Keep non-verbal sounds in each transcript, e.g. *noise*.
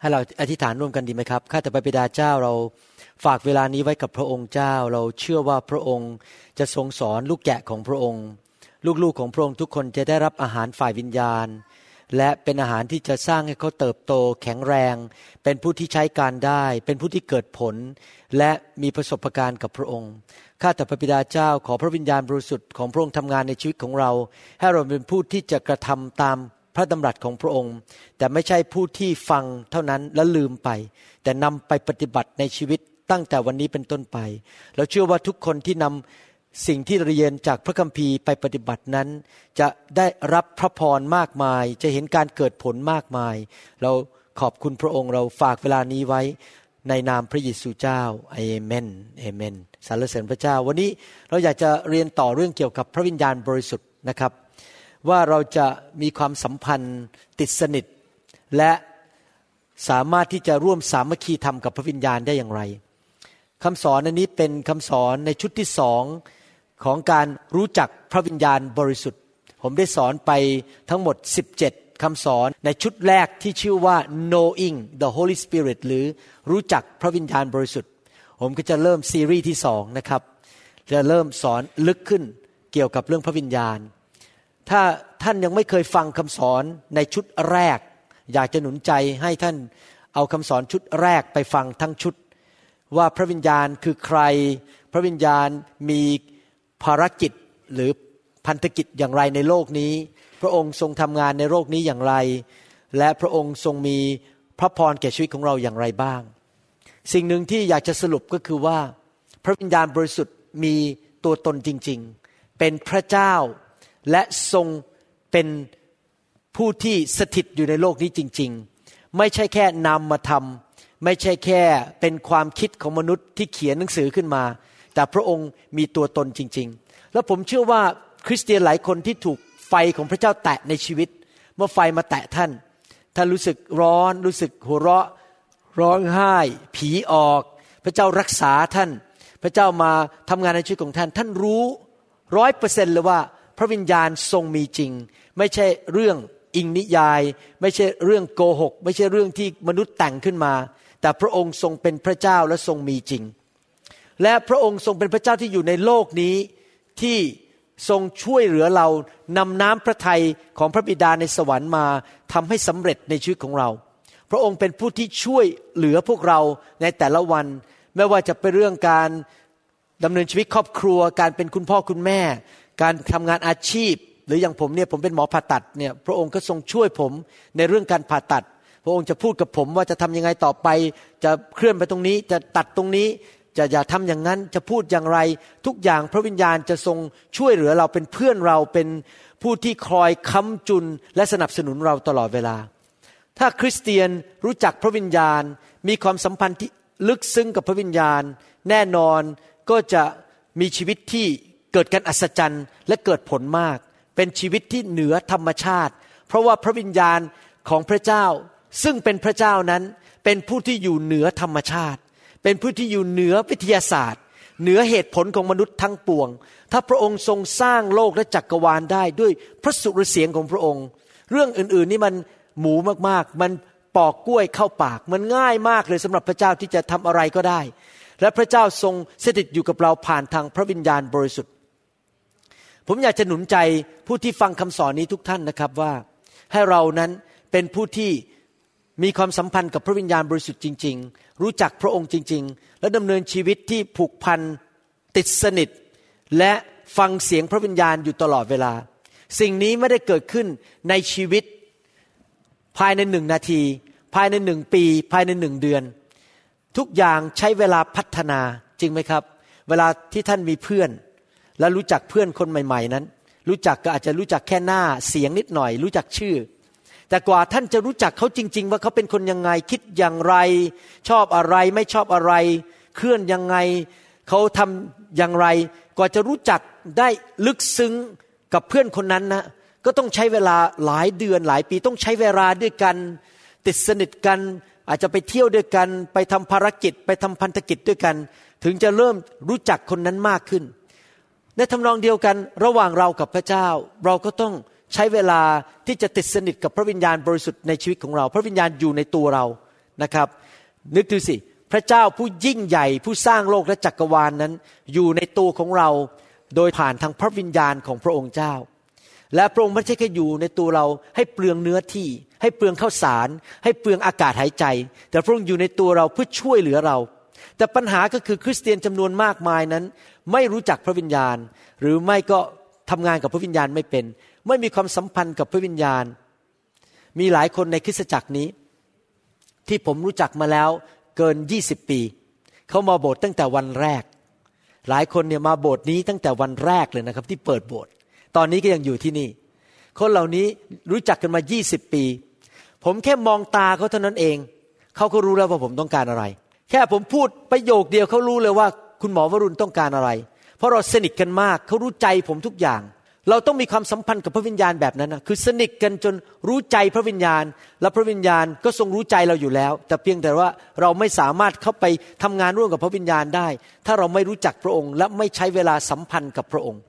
ให้เราอธิษฐานร่วมกันดีไหมครับ ข้าแต่พระบิดาเจ้าเราฝากเวลานี้ไว้กับพระองค์เจ้า เราเชื่อว่าพระองค์จะทรงสอนลูกแกะของพระองค์ ลูกๆของพระองค์ทุกคนจะได้รับอาหารฝ่ายวิญญาณ และเป็นอาหารที่จะสร้างให้เขาเติบโต แข็งแรง เป็นผู้ที่ใช้การได้ เป็นผู้ที่เกิดผล และมีประสบการณ์กับพระองค์ ข้าแต่พระบิดาเจ้าขอพระวิญญาณบริสุทธิ์ของพระองค์ทำงานในชีวิตของเรา ให้เราเป็นผู้ที่จะกระทำตาม พระดำรัสของพระองค์ แต่ไม่ใช่ผู้ที่ฟังเท่านั้นแล้วลืมไป แต่นำไปปฏิบัติในชีวิตตั้งแต่วันนี้เป็นต้นไป เราเชื่อว่าทุกคนที่นำสิ่งที่เรียนจากพระคัมภีร์ไปปฏิบัตินั้น จะได้รับพระพรมากมาย จะเห็นการเกิดผลมากมาย เราขอบคุณพระองค์เราฝากเวลานี้ไว้ในนามพระเยซูเจ้าเอเมนเอเมนสรรเสริญพระเจ้า วันนี้เราอยากจะเรียนต่อเรื่องเกี่ยวกับพระวิญญาณบริสุทธิ์นะครับ ว่าเราจะมีความสัมพันธ์ติดสนิท และสามารถที่จะร่วมสามัคคีธรรมกับพระวิญญาณได้อย่างไรคำสอนอันนี้เป็นคำสอนในชุดที่สองของการรู้จักพระวิญญาณบริสุทธิ์ ผมได้สอนไปทั้งหมด 17คำสอนในชุดแรกที่ชื่อว่า knowing the Holy Spirit หรือรู้จักพระวิญญาณบริสุทธิ์ ผมก็จะเริ่มซีรีส์ที่สองนะครับ จะเริ่มสอนลึกขึ้นเกี่ยวกับเรื่องพระวิญญาณ ถ้าท่านยังไม่เคยฟังคำสอนในชุดแรก อยากจะหนุนใจให้ท่านเอาคำสอนชุดแรกไปฟังทั้งชุด ว่าพระวิญญาณคือใคร พระวิญญาณมีภารกิจหรือพันธกิจอย่างไรในโลกนี้ พระองค์ทรงทำงานในโลกนี้อย่างไร และพระองค์ทรงมีพระพรแก่ชีวิตของเราอย่างไรบ้าง สิ่งหนึ่งที่อยากจะสรุปก็คือว่า พระวิญญาณบริสุทธิ์มีตัวตนจริง ๆ เป็นพระเจ้า และทรงเป็นผู้ที่สถิตอยู่ในโลกนี้จริง ๆ ไม่ใช่แค่นำมาทำไม่ใช่แค่เป็นความคิดของมนุษย์ที่เขียนหนังสือขึ้นมา แต่พระองค์มีตัวตนจริง ๆ แล้วผมเชื่อว่าคริสเตียนหลายคนที่ถูกไฟของพระเจ้าแตะในชีวิต เมื่อไฟมาแตะท่าน ท่านรู้สึกร้อน รู้สึกหัวเราะ ร้องไห้ ผีออก พระเจ้ารักษาท่าน พระเจ้ามาทำงานในชีวิตของท่าน ท่านรู้ร้อยเปอร์เซ็นต์เลยว่า ระวิญญาณทรงมีจริง ไม่ใช่เรื่องอิงนิยาย ไม่ใช่เรื่องโกหก ไม่ใช่เรื่องที่มนุษย์แต่งขึ้นมา แต่พระองค์ทรงเป็นพระเจ้าและทรงมีจริง และพระองค์ทรงเป็นพระเจ้าที่อยู่ในโลกนี้ที่ทรงช่วยเหลือเรานำน้ำพระทัยของพระบิดาในสวรรค์มาทำให้สำเร็จในชีวิตของเรา พระองค์เป็นผู้ที่ช่วยเหลือพวกเราในแต่ละวัน ไม่ว่าจะเป็นเรื่องการดำเนินชีวิตครอบครัว การเป็นคุณพ่อคุณแม่ การทำงานอาชีพ หรืออย่างผมเนี่ยผมเป็นหมอผ่าตัดเนี่ยพระองค์ก็ทรงช่วยผมในเรื่องการผ่าตัด พระองค์จะพูดกับผมว่าจะทำยังไงต่อไป จะเคลื่อนไปตรงนี้จะตัดตรงนี้จะอย่าทำอย่างนั้นจะพูดอย่างไร ทุกอย่างพระวิญญาณจะทรงช่วยเหลือเราเป็นเพื่อนเราเป็นผู้ที่คอยค้ำจุนและสนับสนุนเราตลอดเวลา ถ้าคริสเตียนรู้จักพระวิญญาณ มีความสัมพันธ์ที่ลึกซึ้งกับพระวิญญาณ แน่นอนก็จะมีชีวิตที่ เกิดการอัศจรรย์และเกิดผลมาก เป็นชีวิตที่เหนือธรรมชาติ เพราะว่าพระวิญญาณของพระเจ้า ซึ่งเป็นพระเจ้านั้น เป็นผู้ที่อยู่เหนือธรรมชาติ เป็นผู้ที่อยู่เหนือวิทยาศาสตร์ เหนือเหตุผลของมนุษย์ทั้งปวง ถ้าพระองค์ทรงสร้างโลกและจักกรวาลได้ด้วยพระสุรเสียงของพระองค์ เรื่องอื่นๆนี่มันหมูมากๆ มันปอกกล้วยเข้าปากมันง่ายมากเลยสำหรับพระเจ้าที่จะทำอะไรก็ได้ และพระเจ้าทรงสถิตอยู่กับเราผ่านทางพระวิญญาณบริสุทธิ์ ผมอยากจะหนุนใจผู้ที่ฟังคำสอนนี้ทุกท่านนะครับว่า ให้เรานั้นเป็นผู้ที่มีความสัมพันธ์กับพระวิญญาณบริสุทธิ์จริง ๆ รู้จักพระองค์จริง ๆ และดำเนินชีวิตที่ผูกพันติดสนิท และฟังเสียงพระวิญญาณอยู่ตลอดเวลา สิ่งนี้ไม่ได้เกิดขึ้นในชีวิตภายในหนึ่งนาที ภายในหนึ่งปี ภายในหนึ่งเดือน ทุกอย่างใช้เวลาพัฒนาจริงไหมครับ เวลาที่ท่านมีเพื่อน และรู้จักเพื่อนคนใหม่ ๆ นั้น รู้จักก็อาจจะรู้จักแค่หน้าเสียงนิดหน่อย รู้จักชื่อ แต่กว่าท่านจะรู้จักเขาจริง ๆ ว่าเขาเป็นคนยังไงคิดอย่างไร ชอบอะไรไม่ชอบอะไร เคลื่อนยังไงเขาทำอย่างไร กว่าจะรู้จักได้ลึกซึ้งกับเพื่อนคนนั้นนะก็ต้องใช้เวลาหลายเดือนหลายปีต้องใช้เวลาด้วยกัน ติดสนิทกันอาจจะไปเที่ยวด้วยกัน ไปทำภารกิจ ไปทำพันธกิจด้วยกัน ถึงจะเริ่มรู้จักคนนั้นมากขึ้น ในทำนองเดียวกันระหว่างเรากับพระเจ้า เราก็ต้องใช้เวลาที่จะติดสนิทกับพระวิญญาณบริสุทธิ์ในชีวิตของเรา พระวิญญาณอยู่ในตัวเรานะครับ นึกดูสิพระเจ้าผู้ยิ่งใหญ่ผู้สร้างโลกและจักรวาลนนั้น อยู่ในตัวของเราโดยผ่านทางพระวิญญาณของพระองค์เจ้า และพระองค์ไม่ใช่แค่อยู่ในตัวเราให้เปลืองเนื้อที่ ให้เปลืองข้าวสาร ให้เปลืองอากาศหายใจ แต่พระองค์อยู่ในตัวเราเพื่อช่วยเหลือเรา แต่ปัญหาก็คือคริสเตียนจำนวนมากมายนั้น ไม่รู้จักพระวิญญาณ หรือไม่ก็ทำงานกับพระวิญญาณไม่เป็น ไม่มีความสัมพันธ์กับพระวิญญาณ มีหลายคนในคริสตจักรนี้ ที่ผมรู้จักมาแล้วเกินยี่สิบปี เขามาโบสถ์ตั้งแต่วันแรก หลายคนเนี่ยมาโบสถ์นี้ตั้งแต่วันแรกเลยนะครับ ที่เปิดโบสถ์ตอนนี้ก็ยังอยู่ที่นี่ คนเหล่านี้รู้จักกันมายี่สิบปี ผมแค่มองตาเขาเท่านั้นเอง เขาก็รู้แล้วว่าผมต้องการอะไร แค่ผมพูดประโยคเดียวเขารู้เลยว่า คุณหมอวรุณต้องการอะไร เพราะเราสนิทกันมากเขารู้ใจผมทุกอย่าง เราต้องมีความสัมพันธ์กับพระวิญญาณแบบนั้นนะคือสนิทกันจนรู้ใจพระวิญญาณ และพระวิญญาณก็ทรงรู้ใจเราอยู่แล้ว แต่เพียงแต่ว่าเราไม่สามารถเข้าไปทำงานร่วมกับพระวิญญาณได้ ถ้าเราไม่รู้จักพระองค์ และไม่ใช้เวลาสัมพันธ์กับพระองค์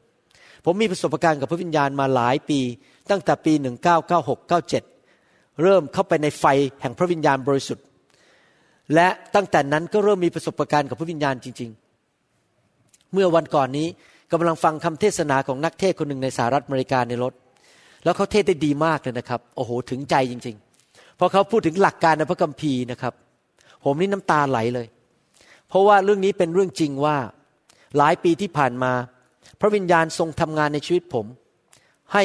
ผมมีประสบการณ์กับพระวิญญาณมาหลายปี ตั้งแต่ปี 1996 97 เริ่มเข้าไปในไฟแห่งพระวิญญาณบริสุทธิ์และตั้งแต่นั้นก็เริ่มมีประสบการณ์กับพระวิญญาณจริง เมื่อวันก่อนนี้กำลังฟังคำเทศนาของนักเทศคนหนึ่งในสหรัฐอเมริกาในรถ แล้วเขาเทศได้ดีมากเลยนะครับ โอ้โห ถึงใจจริงๆ พอเขาพูดถึงหลักการในพระคัมภีร์นะครับ ผมนี่น้ำตาไหลเลย เพราะว่าเรื่องนี้เป็นเรื่องจริงว่าหลายปีที่ผ่านมา พระวิญญาณทรงทำงานในชีวิตผม ให้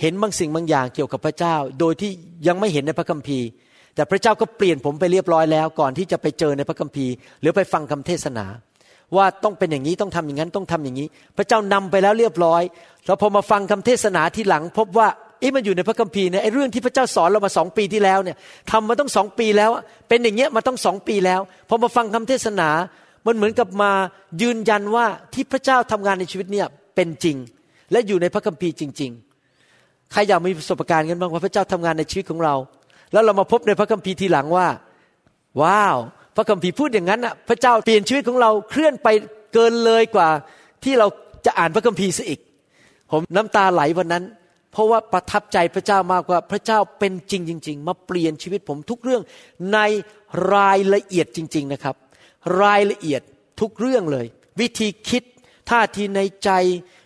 เห็นบางสิ่งบางอย่างเกี่ยวกับพระเจ้า โดยที่ยังไม่เห็นในพระคัมภีร์ แต่พระเจ้าก็เปลี่ยนผมไปเรียบร้อยแล้ว ก่อนที่จะไปเจอในพระคัมภีร์ หรือไปฟังคำเทศนา ว่าต้องเป็นอย่างนี้ต้องทำอย่างนั้นต้องทำอย่างนี้ พระเจ้านำไปแล้วเรียบร้อยเราพอมาฟังคำเทศนาทีหลัง พบว่าเอ๊ะมันอยู่ในพระคัมภีร์เนี่ยไอ้เรื่องที่พระเจ้าสอนเรามาสองปีที่แล้วเนี่ยทำมาต้องสองปีแล้ว เป็นอย่างเงี้ยมาต้องสองปีแล้วพอมาฟังคำเทศนา มันเหมือนกับมายืนยันว่าที่พระเจ้าทำงานในชีวิตเนี่ยเป็นจริง และอยู่ในพระคัมภีร์จริง ๆ ใครอยากมีประสบการณ์กันบ้างว่าพระเจ้าทำงานในชีวิตของเรา แล้วเรามาพบในพระคัมภีร์ทีหลังว่า ว้าว พระคัมภีร์พูดอย่างนั้นอะพระเจ้าเปลี่ยนชีวิตของเราเคลื่อนไปเกินเลยกว่า ที่เราจะอ่านพระคัมภีร์ซะอีก ผมน้ำตาไหลวันนั้น เพราะว่าประทับใจพระเจ้ามากว่าพระเจ้าเป็นจริงจริง ๆ มาเปลี่ยนชีวิตผมทุกเรื่องในรายละเอียดจริง ๆนะครับ รายละเอียดทุกเรื่องเลย วิธีคิดท่าทีในใจ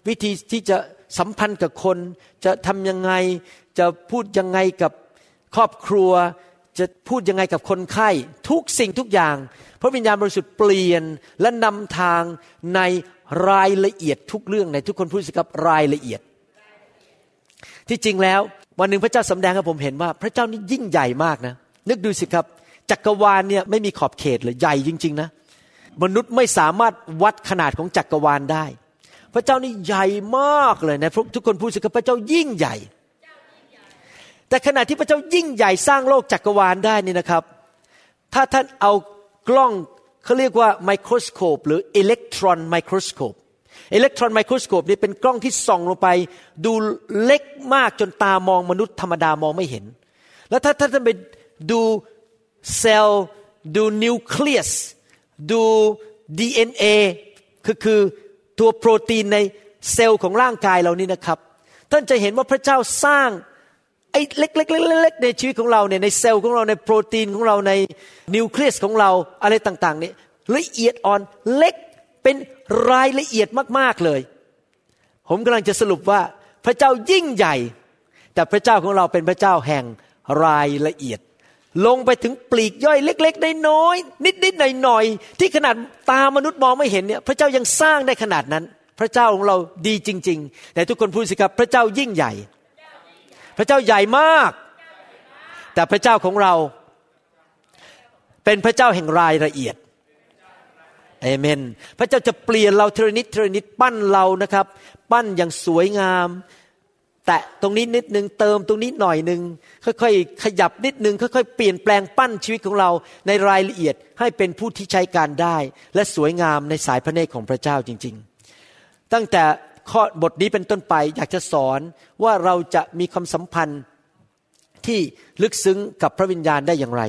วิธีที่จะสัมพันธ์กับคน จะทำยังไงจะพูดยังไงกับครอบครัว จะพูดยังไงกับคนไข้ ทุกสิ่งทุกอย่าง พระวิญญาณบริสุทธิ์เปลี่ยนและนำทางในรายละเอียดทุกเรื่องในทุกคนพูดสิครับรายละเอียด ที่จริงแล้ววันหนึ่งพระเจ้าสำแดงให้ผมเห็นว่า พระเจ้านี่ยิ่งใหญ่มากนะ นึกดูสิครับ จักรวาลเนี่ยไม่มีขอบเขตเลยใหญ่จริง ๆ นะ มนุษย์ไม่สามารถวัดขนาดของจักรวาลได้ พระเจ้านี่ใหญ่มากเลยนะทุกคนพูดสิครับพระเจ้ายิ่งใหญ่ แต่ขณะที่พระเจ้ายิ่งใหญ่สร้างโลกจักรวาลได้นี่นะครับ ถ้าท่านเอากล้องเขาเรียกว่า microscope หรือ electron microscope electron microscope นี่เป็นกล้องที่ส่องลงไป ดูเล็กมากจนตามองมนุษย์ธรรมดามองไม่เห็น แล้วถ้าท่านไปดูเซลล์ดูนิวเคลียสดู DNA คือคือตัวโปรตีนในเซลล์ของร่างกายเรานี่นะครับ ท่านจะเห็นว่าพระเจ้าสร้าง อ้เล็กๆๆในชีวิตของเราเนี่ยในเซลล์ของเราในโปรตีนของเราในนิวเคลียสของเราอะไรต่างๆเนี่ยละเอียดอ่อนเล็กเป็นรายละเอียดมากๆเลย ผมกำลังจะสรุปว่าพระเจ้ายิ่งใหญ่ แต่พระเจ้าของเราเป็นพระเจ้าแห่งรายละเอียด ลงไปถึงปลีกย่อยเล็กๆน้อยๆนิดๆหน่อยๆที่ขนาดตามนุษย์มองไม่เห็นเนี่ยพระเจ้ายังสร้างได้ขนาดนั้น พระเจ้าของเราดีจริง ๆ แต่ทุกคนพูดสิครับพระเจ้ายิ่งใหญ่ พระเจ้าใหญ่มาก แต่พระเจ้าของเรา เป็นพระเจ้าแห่งรายละเอียดเอเมน พระเจ้าจะเปลี่ยนเราเทรนิดเทรนิดปั้นเรานะครับ ปั้นอย่างสวยงาม แตะตรงนี้นิดนึงเติมตรงนี้หน่อยหนึ่งค่อยๆขยับนิดนึงค่อยๆเปลี่ยนแปลงปั้นชีวิตของเราในรายละเอียดให้เป็นผู้ที่ใช้การได้ และสวยงามในสายพระเนตรของพระเจ้าจริง ๆ ตั้งแต่ ข้อบทนี้เป็นต้นไปอยากจะสอนว่าเราจะมีความสัมพันธ์ที่ลึกซึ้งกับพระวิญญาณได้อย่างไร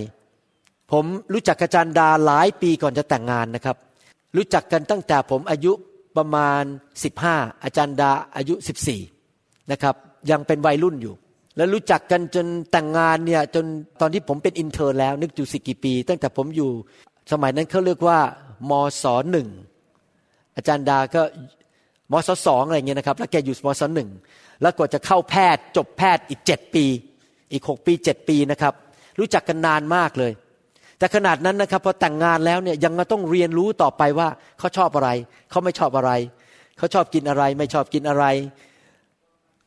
ผมรู้จักอาจารย์ดาหลายปีก่อนจะแต่งงานนะครับ รู้จักกันตั้งแต่ผมอายุประมาณ 15 อาจารย์ดาอายุ 14นะครับยังเป็นวัยรุ่นอยู่ แล้วรู้จักกันจนแต่งงานเนี่ยจนตอนที่ผมเป็น intern แล้วนึกอยู่สิกี่ปี ตั้งแต่ผมอยู่สมัยนั้นเขาเรียกว่ามศหนึ่งอาจารย์ดาก็ มศสองอะไรเงี้ยนะครับ แล้วแกอยู่มศหนึ่งแล้วกว่าจะเข้าแพทย์ จบแพทย์อีกเจ็ดปี อีกหกปีเจ็ดปีนะครับ รู้จักกันนานมากเลย แต่ขนาดนั้นนะครับพอแต่งงานแล้วเนี่ยยังต้องเรียนรู้ต่อไปว่าเขาชอบอะไร เขาไม่ชอบอะไร เขาชอบกินอะไร ไม่ชอบกินอะไร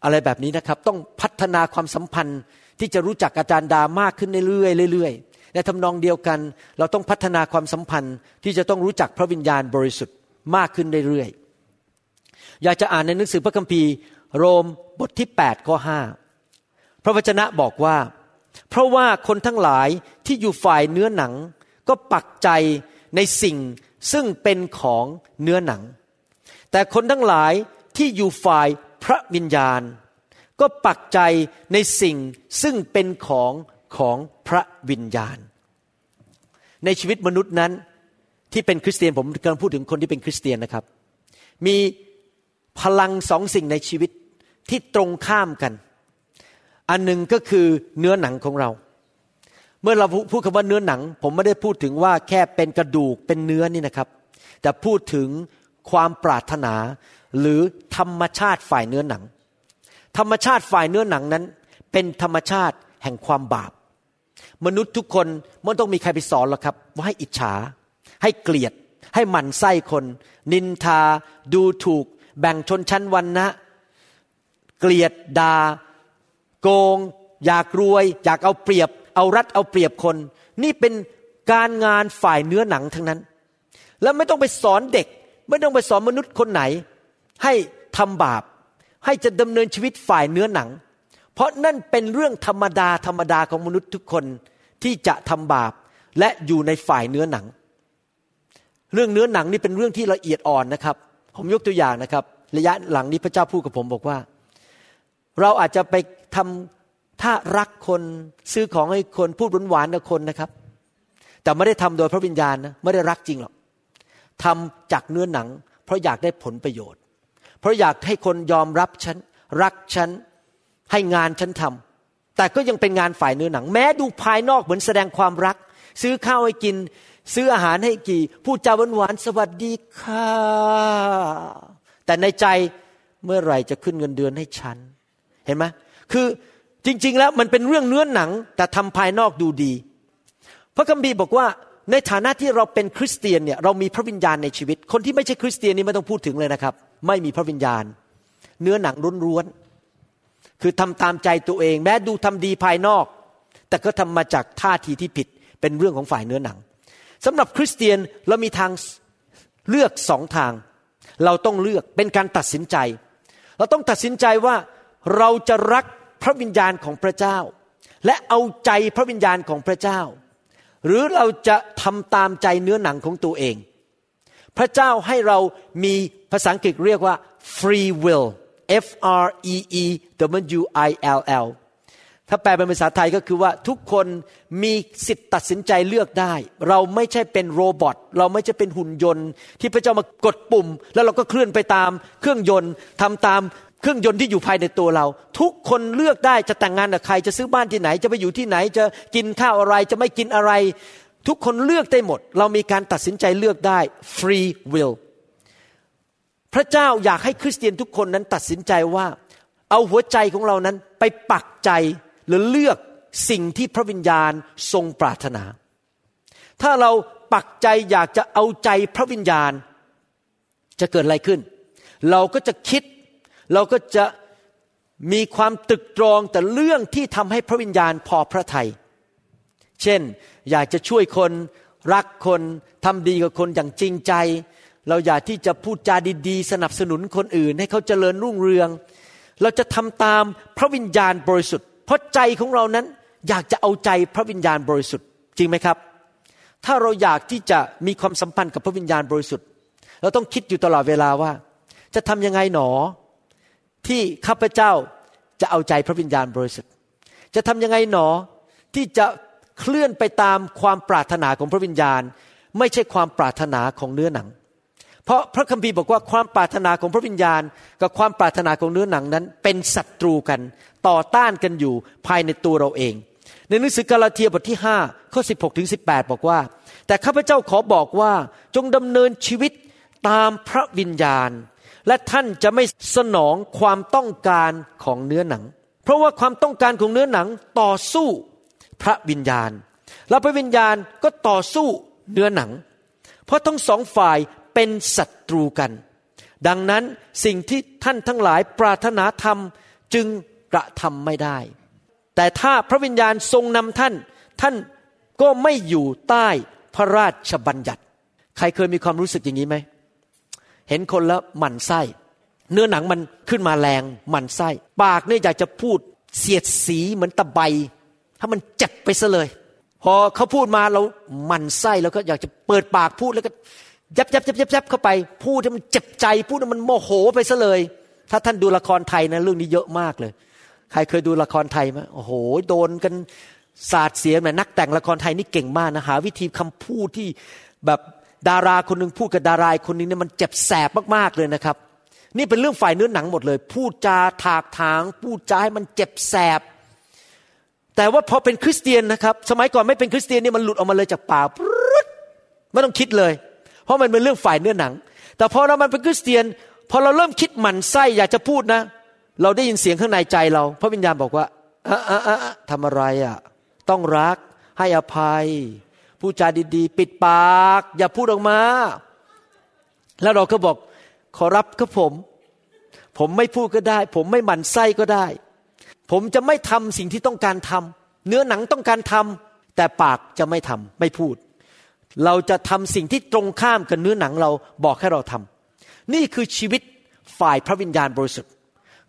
อะไรแบบนี้นะครับ ต้องพัฒนาความสัมพันธ์ที่จะรู้จักอาจารย์ดามากขึ้นเรื่อยๆเรื่อยๆในทำนองเดียวกัน เราต้องพัฒนาความสัมพันธ์ที่จะต้องรู้จักพระวิญญาณบริสุทธิ์มากขึ้นเรื่อยๆ อยากจะอ่านในหนังสือพระคัมภีร์ โรมบทที่8ข้อ5พระวจนะบอกว่า เพราะว่าคนทั้งหลายที่อยู่ฝ่ายเนื้อหนัง ก็ปักใจในสิ่งซึ่งเป็นของเนื้อหนัง แต่คนทั้งหลายที่อยู่ฝ่ายพระวิญญาณ ก็ปักใจในสิ่งซึ่งเป็นของของพระวิญญาณ ในชีวิตมนุษย์นั้นที่เป็นคริสเตียนผมกำลังพูดถึงคนที่เป็นคริสเตียนนะครับ มี พลังสองสิ่งในชีวิตที่ตรงข้ามกัน อันหนึ่งก็คือเนื้อหนังของเรา เมื่อเราพูดคำว่าเนื้อหนัง ผมไม่ได้พูดถึงว่าแค่เป็นกระดูกเป็นเนื้อนี่นะครับ แต่พูดถึงความปรารถนาหรือธรรมชาติฝ่ายเนื้อหนัง ธรรมชาติฝ่ายเนื้อหนังนั้น เป็นธรรมชาติแห่งความบาป มนุษย์ทุกคนมันต้องมีใครไปสอนหรอกครับ ว่าให้อิจฉา ให้เกลียด ให้หมั่นไส้คน นินทา ดูถูก แบ่งชนชั้นวันนะ เกลียดดา่าโกง อยากรวย อยากเอาเปรียบ เอารัดเอาเปรียบคน นี่เป็นการงานฝ่ายเนื้อหนังทั้งนั้น แล้วไม่ต้องไปสอนเด็ก ไม่ต้องไปสอนมนุษย์คนไหน ให้ทำบาป ให้จะดำเนินชีวิตฝ่ายเนื้อหนัง เพราะนั่นเป็นเรื่องธรรมดาธรรมดาของมนุษย์ทุกคนที่จะทำบาปและอยู่ในฝ่ายเนื้อหนัง เรื่องเนื้อหนังนี่เป็นเรื่องที่ละเอียดอ่อนนะครับ ผมยกตัวอย่างนะครับ ระยะหลังนี้พระเจ้าพูดกับผมบอกว่า เราอาจจะไปทำถ้ารักคนซื้อของให้คนพูดหวานๆกับคนนะครับ แต่ไม่ได้ทำโดยพระวิญญาณนะไม่ได้รักจริงหรอกทำจากเนื้อหนัง เพราะอยากได้ผลประโยชน์ เพราะอยากให้คนยอมรับฉันรักฉันให้งานฉันทำแต่ก็ยังเป็นงานฝ่ายเนื้อหนัง แม้ดูภายนอกเหมือนแสดงความรัก ซื้อข้าวให้กิน ซื้ออาหารให้กี่ พูดจาหวานๆสวัสดีค่ะ แต่ในใจเมื่อไหร่จะขึ้นเงินเดือนให้ฉัน เห็นไหมคือจริง ๆ แล้วมันเป็นเรื่องเนื้อนหนัง แต่ทำภายนอกดูดี พระคัมภีร์บอกว่าในฐานะที่เราเป็นคริสเตียนเนี่ยเรามีพระวิญญาณในชีวิต คนที่ไม่ใช่คริสเตียนนี่ไม่ต้องพูดถึงเลยนะครับ ไม่มีพระวิญญาณ เนื้อหนังร้วนๆคือทำตามใจตัวเอง แม้ดูทำดีภายนอก แต่ก็ทำมาจากท่าทีที่ผิดเป็นเรื่องของฝ่ายเนื้อหนัง สำหรับคริสเตียนเรามีทางเลือกสองทาง เราต้องเลือกเป็นการตัดสินใจ เราต้องตัดสินใจว่าเราจะรักพระวิญญาณของพระเจ้า และเอาใจพระวิญญาณของพระเจ้า หรือเราจะทำตามใจเนื้อหนังของตัวเอง พระเจ้าให้เรามีภาษาอังกฤษเรียกว่า free will F R E E W I L L ถ้าแปลเป็นภาษาไทยก็คือว่าทุกคนมีสิทธิ์ตัดสินใจเลือกได้ เราไม่ใช่เป็นโรบอทเราไม่ใช่เป็นหุ่นยนต์ ที่พระเจ้ามากดปุ่ม แล้วเราก็เคลื่อนไปตามเครื่องยนต์ทำตามเครื่องยนต์ที่อยู่ภายในตัวเรา ทุกคนเลือกได้จะแต่งงานกับใครจะซื้อบ้านที่ไหน จะไปอยู่ที่ไหนจะกินข้าวอะไรจะไม่กินอะไร ทุกคนเลือกได้หมด เรามีการตัดสินใจเลือกได้ free will พระเจ้าอยากให้คริสเตียนทุกคนนั้นตัดสินใจว่า เอาหัวใจของเรานั้นไปปักใจ หรือเลือกสิ่งที่พระวิญญาณทรงปรารถนา ถ้าเราปักใจอยากจะเอาใจพระวิญญาณ จะเกิดอะไรขึ้น เราก็จะคิด เราก็จะมีความตึกตรองแต่เรื่องที่ทำให้พระวิญญาณพอพระทยัย เช่น อยากจะช่วยคนรักคนทำดีกับคนอย่างจริงใจ เราอยากที่จะพูดจาดีๆ สนับสนุนคนอื่น ให้เขาเจริญรุ่งเรือง เราจะทำตามพระวิญญาณบริสุทธิ์ เพราะใจของเรานั้นอยากจะเอาใจพระวิญญาณบริสุทธิ์จริงไหมครับ ถ้าเราอยากที่จะมีความสัมพันธ์กับพระวิญญาณบริสุทธิ์ เราต้องคิดอยู่ตลอดเวลาว่า จะทำยังไงหนอ ที่ข้าพเจ้าจะเอาใจพระวิญญาณบริสุทธิ์ จะทำยังไงหนอที่จะเคลื่อนไปตามความปรารถนาของพระวิญญาณ ไม่ใช่ความปรารถนาของเนื้อหนัง เพราะพระคัมภีร์บอกว่าความปรารถนาของพระวิญญาณ กับความปรารถนาของเนื้อหนังนั้น เป็นศัตรูกัน ต่อต้านกันอยู่ภายในตัวเราเอง ในหนังสือกาลาเทียบทที่5ข้อ16ถึง18 บอกว่า แต่ข้าพเจ้าขอบอกว่าจงดำเนินชีวิตตามพระวิญญาณ และท่านจะไม่สนองความต้องการของเนื้อหนัง เพราะว่าความต้องการของเนื้อหนังต่อสู้พระวิญญาณ และพระวิญญาณก็ต่อสู้เนื้อหนัง เพราะทั้งสองฝ่าย เป็นศัตรูกัน ดังนั้นสิ่งที่ท่านทั้งหลายปรารถนาทำจึงกระทำไม่ได้ แต่ถ้าพระวิญญาณทรงนำท่าน ท่านก็ไม่อยู่ใต้พระราชบัญญัติ ใครเคยมีความรู้สึกอย่างนี้ไหม เห็นคนแล้วหมั่นไส้ เนื้อหนังมันขึ้นมาแรงหมั่นไส้ ปากเนี่ยอยากจะพูดเสียดสีเหมือนตะไบถ้ามันเจ็บไปซะเลย พอเขาพูดมาเราหมั่นไส้แล้วก็อยากจะเปิดปากพูดแล้วก็ ยับยับยับยับยับเข้าไป พูดให้มันเจ็บใจ พูดให้มันโมโหไปซะเลย ถ้าท่านดูละครไทยนะเรื่องนี้เยอะมากเลย ใครเคยดูละครไทยไหมโอ้โห โดนกันศาสตร์เสียแม่นักแต่งละครไทยนี่เก่งมากนะหา วิธีคำพูดที่แบบดาราคนหนึ่งพูดกับดาราคนนึงเนี่ยมันเจ็บแสบมากๆเลยนะครับ นี่เป็นเรื่องฝ่ายเนื้อหนังหมดเลย พูดจาถากถาง พูดจาให้มันเจ็บแสบ แต่ว่าพอเป็นคริสเตียนนะครับ สมัยก่อนไม่เป็นคริสเตียนนี่มันหลุดออกมาเลยจากปากไม่ต้องคิดเลย เพราะมันเป็นเรื่องฝ่ายเนื้อหนัง แต่พอเรามันเป็นคริสเตียน พอเราเริ่มคิดหมันไส้อยากจะพูดนะ เราได้ยินเสียงข้างในใจเรา พระวิญญาณบอกว่าอะอะอะทำอะไรอะ่ะ ต้องรักให้อภัยพูดจาดีๆ ปิดปาก อย่าพูดออกมา แล้วเราก็บอกขอรับครับผม ผมไม่พูดก็ได้ ผมไม่หมั่นไส้ก็ได้ ผมจะไม่ทำสิ่งที่ต้องการทำเนื้อหนังต้องการทำแต่ปากจะไม่ทำไม่พูด เราจะทำสิ่งที่ตรงข้ามกับเนื้อหนังเราบอกให้เราทำนี่คือชีวิตฝ่ายพระวิญญาณบริสุทธิ์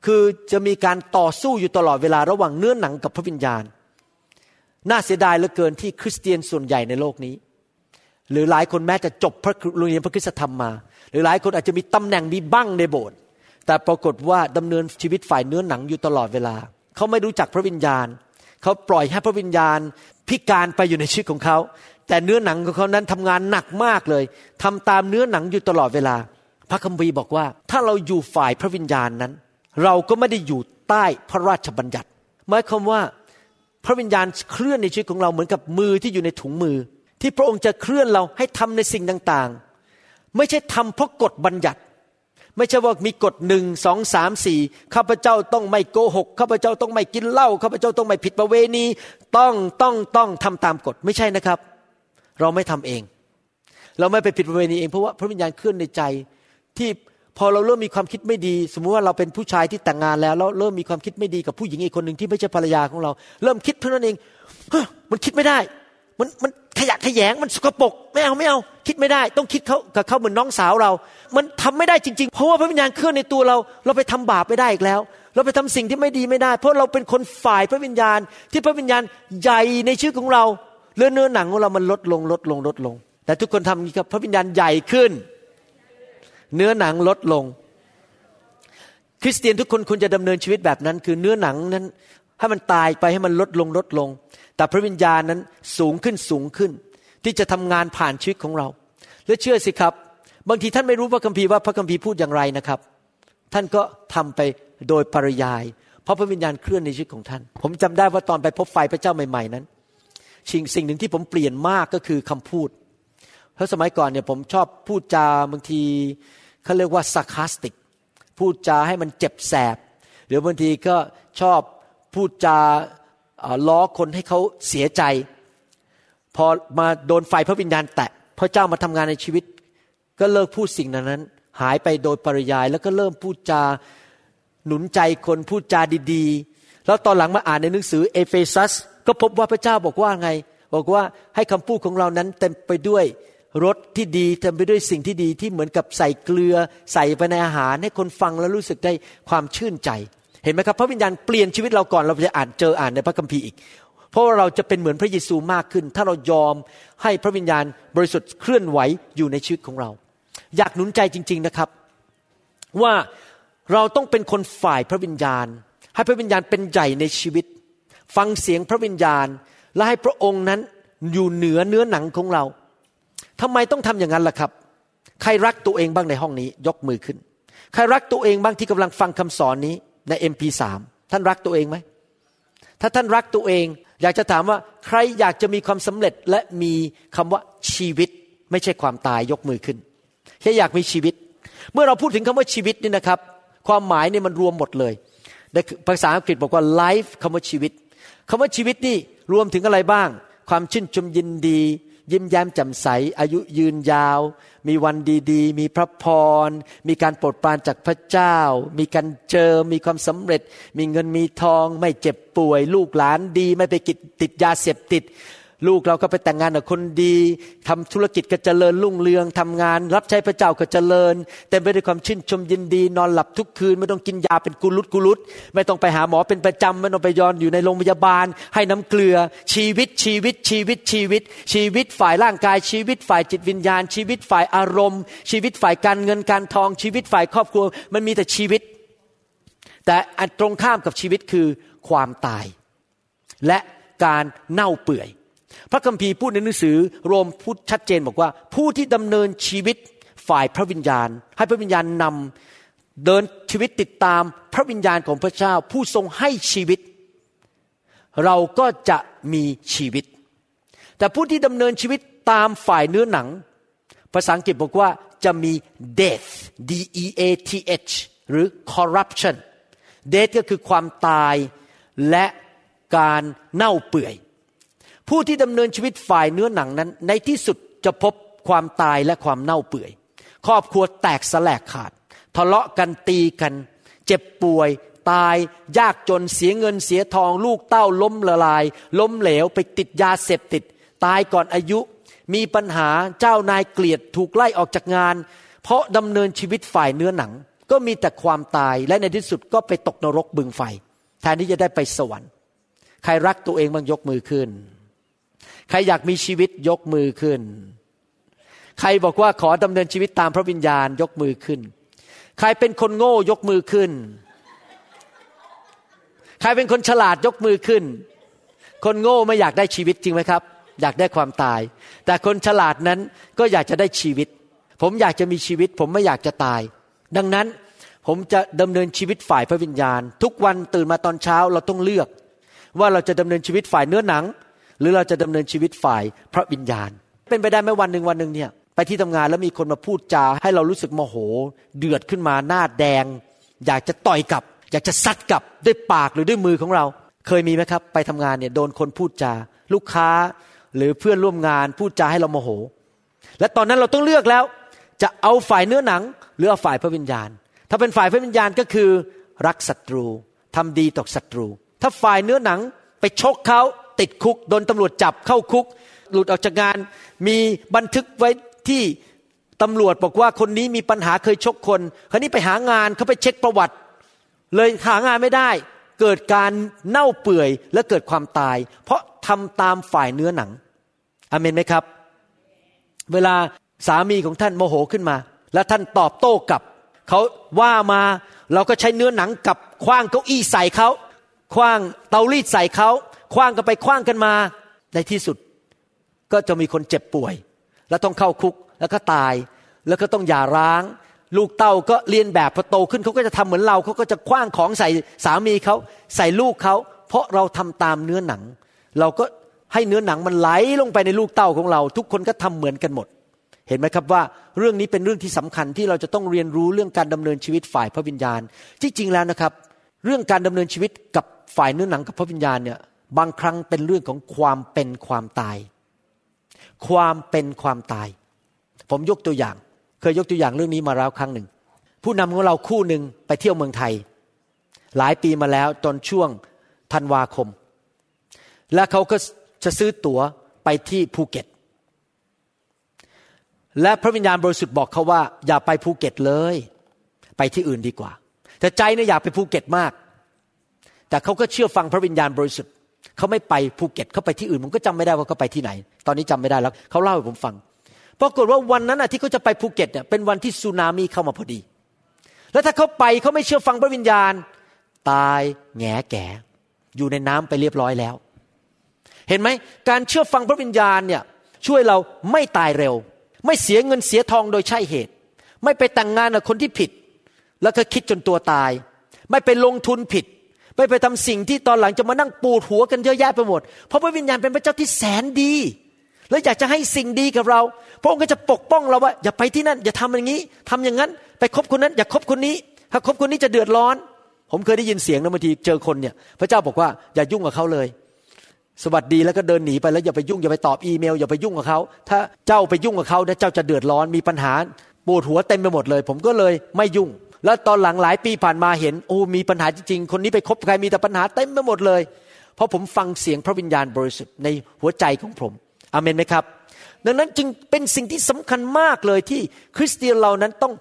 คือจะมีการต่อสู้อยู่ตลอดเวลาระหว่างเนื้อหนังกับพระวิญญาณ น่าเสียดายเหลือเกินที่คริสเตียนส่วนใหญ่ในโลกนี้ หรือหลายคนแม้จะจบพระโรงเรียนพระคุณธรรมมา หรือหลายคนอาจจะมีตำแหน่งมีบั้งในโบสถ์แต่ปรากฏว่าดำเนินชีวิตฝ่ายเนื้อหนังอยู่ตลอดเวลา เขาไม่รู้จักพระวิญญาณ เขาปล่อยให้พระวิญญาณพิการไปอยู่ในชีวิตของเขา แต่เนื้อหนังของเขานั้นทำงานหนักมากเลยทำตามเนื้อหนังอยู่ตลอดเวลา พระคัมภีร์บอกว่า ถ้าเราอยู่ฝ่ายพระวิญญาณนั้น เราก็ไม่ได้อยู่ใต้พระราชบัญญัติ หมายความว่าพระวิญญาณเคลื่อนในชีวิตของเราเหมือนกับมือที่อยู่ในถุงมือ ที่พระองค์จะเคลื่อนเราให้ทำในสิ่งต่างๆ ไม่ใช่ทำเพราะกฎบัญญัติ ไม่ใช่ว่ามีกฎหนึ่งสองสามสี่ข้าพเจ้าต้องไม่โกหกข้าพเจ้าต้องไม่กินเหล้าข้าพเจ้าต้องไม่ผิดประเวณี ต้องต้องต้องทำตามกฎไม่ใช่นะครับ เราไม่ทำเอง เราไม่ไปผิดประเวณีเองเพราะว่าพระวิญญาณเคลื่อนในใจ ที่พอเราเริ่มมีความคิดไม่ดี สมมุติว่าเราเป็นผู้ชายที่แต่งงานแล้วแล้วเริ่มมีความคิดไม่ดีกับผู้หญิงอีกคนหนึ่งที่ไม่ใช่ภรรยาของเรา เริ่มคิดเท่านั้นเองมันคิดไม่ได้ มันมันขยะขยงมันสกปรกไม่เอาไม่เอา คิดไม่ได้ ต้องคิดเขากับเขาเหมือนน้องสาวเรา มันทำไม่ได้จริง ๆ เพราะว่าพระวิญญาณเคลื่อนในตัวเรา เราไปทำบาปไม่ได้อีกแล้ว เราไปทำสิ่งที่ไม่ดีไม่ได้ เพราะเราเป็นคนฝ่ายพระวิญญาณ ที่พระวิญญาณใหญ่ในชีวิตของเราเลือเนื้อหนังของเรามันลดลงลดลงลดลง แต่ทุกคนทำนี้ครับพระวิญญาณใหญ่ขึ้น เนื้อหนังลดลง คริสเตียนทุกคนควรจะดำเนินชีวิตแบบนั้น คือเนื้อหนังนั้นให้มันตายไปให้มันลดลงลดลง แต่พระวิญญาณนั้นสูงขึ้นสูงขึ้น ที่จะทำงานผ่านชีวิตของเรา และเชื่อสิครับ บางทีท่านไม่รู้พระคัมภีร์ว่าพระคัมภีร์พูดอย่างไรนะครับ ท่านก็ทำไปโดยปริยาย เพราะพระวิญญาณเคลื่อนในชีวิตของท่าน ผมจำได้ว่าตอนไปพบไฟพระเจ้าใหม่ๆนั้นสิ่งสิ่งหนึ่งที่ผมเปลี่ยนมากก็คือคำพูด เพราะสมัยก่อนเนี่ยผมชอบพูดจาบางทีเขาเรียกว่าสักคาสติก พูดจาให้มันเจ็บแสบหรือบางทีก็ชอบพูดจา ล้อคนให้เขาเสียใจ พอมาโดนไฟพระวิญญาณแตะพระเจ้ามาทำงานในชีวิต ก็เลิกพูดสิ่งนั้น หายไปโดยปริยาย แล้วก็เริ่มพูดจาหนุนใจคนพูดจาดีๆ แล้วตอนหลังมาอ่านในหนังสือเอเฟซัส ก็พบว่าพระเจ้าบอกว่าไง บอกว่าให้คำพูดของเรานั้นเต็มไปด้วยรสที่ดีเต็มไปด้วยสิ่งที่ดีที่เหมือนกับใส่เกลือ ใส่ไปในอาหารให้คนฟังแล้วรู้สึกได้ความชื่นใจ เห็นไหมครับพระวิญญาณเปลี่ยนชีวิตเราก่อนเราจะอ่านเจออ่านในพระคัมภีร์อีก เพราะว่าเราจะเป็นเหมือนพระเยซูมากขึ้น ถ้าเรายอมให้พระวิญญาณบริสุทธิ์เคลื่อนไหวอยู่ในชีวิตของเรา อยากหนุนใจจริง ๆนะครับ ว่าเราต้องเป็นคนฝ่ายพระวิญญาณ ให้พระวิญญาณเป็นใหญ่ในชีวิต ฟังเสียงพระวิญญาณ และให้พระองค์นั้นอยู่เหนือเนื้อหนังของเราทำไมต้องทำอย่างนั้นล่ะครับ ใครรักตัวเองบ้างในห้องนี้ยกมือขึ้น ใครรักตัวเองบ้างที่กำลังฟังคำสอนนี้ ใน MP3 ท่านรักตัวเองไหม ถ้าท่านรักตัวเอง อยากจะถามว่าใครอยากจะมีความสำเร็จและมีคำว่าชีวิต ไม่ใช่ความตายยกมือขึ้น แค่อยากมีชีวิต เมื่อเราพูดถึงคำว่าชีวิตนี่นะครับ ความหมายนี่มันรวมหมดเลยภาษาอังกฤษบอกว่า life คำว่าชีวิตคำว่าชีวิตนี่รวมถึงอะไรบ้าง ความชื่นชมยินดี ยิ้มแย้มแจ่มใส อายุยืนยาว มีวันดีๆ มีพระพร มีการโปรดปรานจากพระเจ้า มีการเจอ มีความสำเร็จ มีเงินมีทอง ไม่เจ็บป่วย ลูกหลานดี ไม่ไปกิดติดยาเสพติด ลูกเราก็ไปแต่งงานกับคนดีทำธุรกิจก็เจริญรุ่งเรืองทำงาน รับใช้พระเจ้าก็เจริญเต็มไปด้วยความชื่นชมยินดี นอนหลับทุกคืน ไม่ต้องกินยาเป็นกุลุตกุลุตไม่ต้องไปหาหมอเป็นประจำไม่ต้องไปยอนอยู่ในโรงพยาบาล ให้น้ำเกลือ ชีวิตชีวิตชีวิตชีวิต ชีวิตฝ่ายร่างกาย ชีวิตฝ่ายจิตวิญญาณ ชีวิตฝ่ายอารมณ์ ชีวิตฝ่ายการเงินการทอง ชีวิตฝ่ายครอบครัว มันมีแต่ชีวิต แต่อันตรงข้ามกับชีวิตคือความตาย และการเน่าเปื่อย พระคัมภีร์พูดในหนังสือโรมพูดชัดเจนบอกว่า ผู้ที่ดำเนินชีวิตฝ่ายพระวิญญาณ ให้พระวิญญาณนำเดินชีวิตติดตามพระวิญญาณของพระเจ้า ผู้ทรงให้ชีวิต เราก็จะมีชีวิต แต่ผู้ที่ดำเนินชีวิตตามฝ่ายเนื้อหนัง ภาษาอังกฤษบอกว่าจะมี death d e a t h หรือ corruption death ก็คือความตายและการเน่าเปื่อย ผู้ที่ดำเนินชีวิตฝ่ายเนื้อหนังนั้น ในที่สุดจะพบความตายและความเน่าเปื่อย ครอบครัวแตกสลายขาด ทะเลาะกันตีกัน เจ็บป่วยตายยากจนเสียเงินเสียทอง ลูกเต้าล้มละลาย ล้มเหลวไปติดยาเสพติด ตายก่อนอายุ มีปัญหาเจ้านายเกลียดถูกไล่ออกจากงาน เพราะดำเนินชีวิตฝ่ายเนื้อหนัง ก็มีแต่ความตายและในที่สุดก็ไปตกนรกบึงไฟ แทนที่จะได้ไปสวรรค์ ใครรักตัวเองบ้างยกมือขึ้น ใครอยากมีชีวิตยกมือขึ้น ใครบอกว่าขอดำเนินชีวิตตามพระวิญญาณยกมือขึ้น ใครเป็นคนโง่ยกมือขึ้น ใครเป็นคนฉลาดยกมือขึ้น คนโง่ไม่อยากได้ชีวิตจริงไหมครับ อยากได้ความตาย แต่คนฉลาดนั้นก็อยากจะได้ชีวิต ผมอยากจะมีชีวิต ผมไม่อยากจะตาย ดังนั้นผมจะดำเนินชีวิตฝ่ายพระวิญญาณ ทุกวันตื่นมาตอนเช้าเราต้องเลือก ว่าเราจะดำเนินชีวิตฝ่ายเนื้อหนัง หรือเราจะดำเนินชีวิตฝ่ายพระวิญญาณ เป็นไปได้ไหมวันหนึ่งวันหนึ่งเนี่ยไปที่ทำงานแล้วมีคนมาพูดจา ให้เรารู้สึกโมโห เดือดขึ้นมาหน้าแดง อยากจะต่อยกลับ อยากจะซัดกลับด้วยปากหรือด้วยมือของเรา เคยมีไหมครับ ไปทำงานเนี่ยโดนคนพูดจา ลูกค้าหรือเพื่อนร่วมงานพูดจาให้เราโมโห และตอนนั้นเราต้องเลือกแล้ว จะเอาฝ่ายเนื้อหนัง หรือเอาฝ่ายพระวิญญาณ ถ้าเป็นฝ่ายพระวิญญาณก็คือ รักศัตรูทำดีต่อศัตรู ถ้าฝ่ายเนื้อหนังไปชกเขา ติดคุกโดนตำรวจจับเข้าคุก หลุดออกจากงาน มีบันทึกไว้ที่ตำรวจบอกว่าคนนี้มีปัญหาเคยชกคนคราวนี้ไปหางานเขาไปเช็คประวัติ เลยหางานไม่ได้ เกิดการเน่าเปื่อยและเกิดความตาย เพราะทำตามฝ่ายเนื้อหนังอเมนไหมครับ เวลาสามีของท่านโมโหขึ้นมา แล้วท่านตอบโต้กลับเขาว่ามาเราก็ใช้เนื้อหนังกับคว้างเก้าอี้ใส่เขาคว้างเตารีดใส่เขา คว้างกันไปคว้างกันมา ในที่สุดก็จะมีคนเจ็บป่วย แล้วต้องเข้าคุกแล้วก็ตาย แล้วก็ต้องหย่าร้าง ลูกเต้าก็เรียนแบบพอโตขึ้นเขาก็จะทำเหมือนเราเขาก็จะคว้างของใส่สามีเขาใส่ลูกเขาเพราะเราทำตามเนื้อหนัง เราก็ให้เนื้อหนังมันไหลลงไปในลูกเต้าของเรา ทุกคนก็ทำเหมือนกันหมด เห็นไหมครับว่าเรื่องนี้เป็นเรื่องที่สำคัญที่เราจะต้องเรียนรู้เรื่องการดำเนินชีวิตฝ่ายพระวิญญาณ ที่จริงแล้วนะครับ เรื่องการดำเนินชีวิตกับฝ่ายเนื้อหนังกับพระวิญญาณเนี่ย บางครั้งเป็นเรื่องของความเป็นความตาย ความเป็นความตาย ผมยกตัวอย่าง เคยยกตัวอย่างเรื่องนี้มาแล้วครั้งหนึ่ง ผู้นำของเราคู่หนึ่งไปเที่ยวเมืองไทย หลายปีมาแล้วตอนช่วงธันวาคม และเขาก็จะซื้อตั๋วไปที่ภูเก็ต และพระวิญญาณบริสุทธิ์บอกเขาว่า อย่าไปภูเก็ตเลย ไปที่อื่นดีกว่า แต่ใจเนี่ยอยากไปภูเก็ตมาก แต่เขาก็เชื่อฟังพระวิญญาณบริสุทธิ์ เขาไม่ไปภูเก็ตเขาไปที่อื่น ผมก็จำไม่ได้ว่าเขาไปที่ไหน ตอนนี้จำไม่ได้แล้วเขาเล่าให้ผมฟังปรากฏว่าวันนั้นที่เขาจะไปภูเก็ตเนี่ยเป็นวันที่สึนามิเข้ามาพอดี แล้วถ้าเขาไปเขาไม่เชื่อฟังพระวิญญาณ ตายแงแก่อยู่ในน้ำไปเรียบร้อยแล้ว เห็นไหมการเชื่อฟังพระวิญญาณเนี่ยช่วยเราไม่ตายเร็ว ไม่เสียเงินเสียทองโดยใช่เหตุ ไม่ไปแต่งงานกับคนที่ผิด แล้วก็คิดจนตัวตาย ไม่ไปลงทุนผิด ไม่ไปทำสิ่งที่ตอนหลังจะมานั่งปูดหัวกันเยอะแยะไปหมด เพราะพระวิญญาณเป็นพระเจ้าที่แสนดี แล้วอยากจะให้สิ่งดีกับเรา พระองค์ก็จะปกป้องเราว่า อย่าไปที่นั่น อย่าทำอย่างนี้ทำอย่างนั้น ไปคบคนนั้น อย่าคบคนนี้ ถ้าคบคนนี้จะเดือดร้อน ผมเคยได้ยินเสียงนะบางทีเจอคนเนี่ย พระเจ้าบอกว่าอย่ายุ่งกับเขาเลย สวัสดีแล้วก็เดินหนีไปแล้วอย่าไปยุ่งอย่าไปตอบอีเมลอย่าไปยุ่งกับเขา ถ้าเจ้าไปยุ่งกับเขาเนี่ยเจ้าจะเดือดร้อนมีปัญหาปวดหัวเต็มไปหมดเลย ผมก็เลยไม่ยุ่ง แล้วตอนหลังหลายปีผ่านมาเห็นโอ้มีปัญหาจริงๆคนนี้ไปคบใครมีแต่ปัญหาเต็มไปหมดเลย เพราะผมฟังเสียงพระวิญญาณบริสุทธิ์ในหัวใจของผมอเมนไหมครับ ดังนั้นจึงเป็นสิ่งที่สำคัญมากเลยที่คริสเตียนเรานั้นต้อง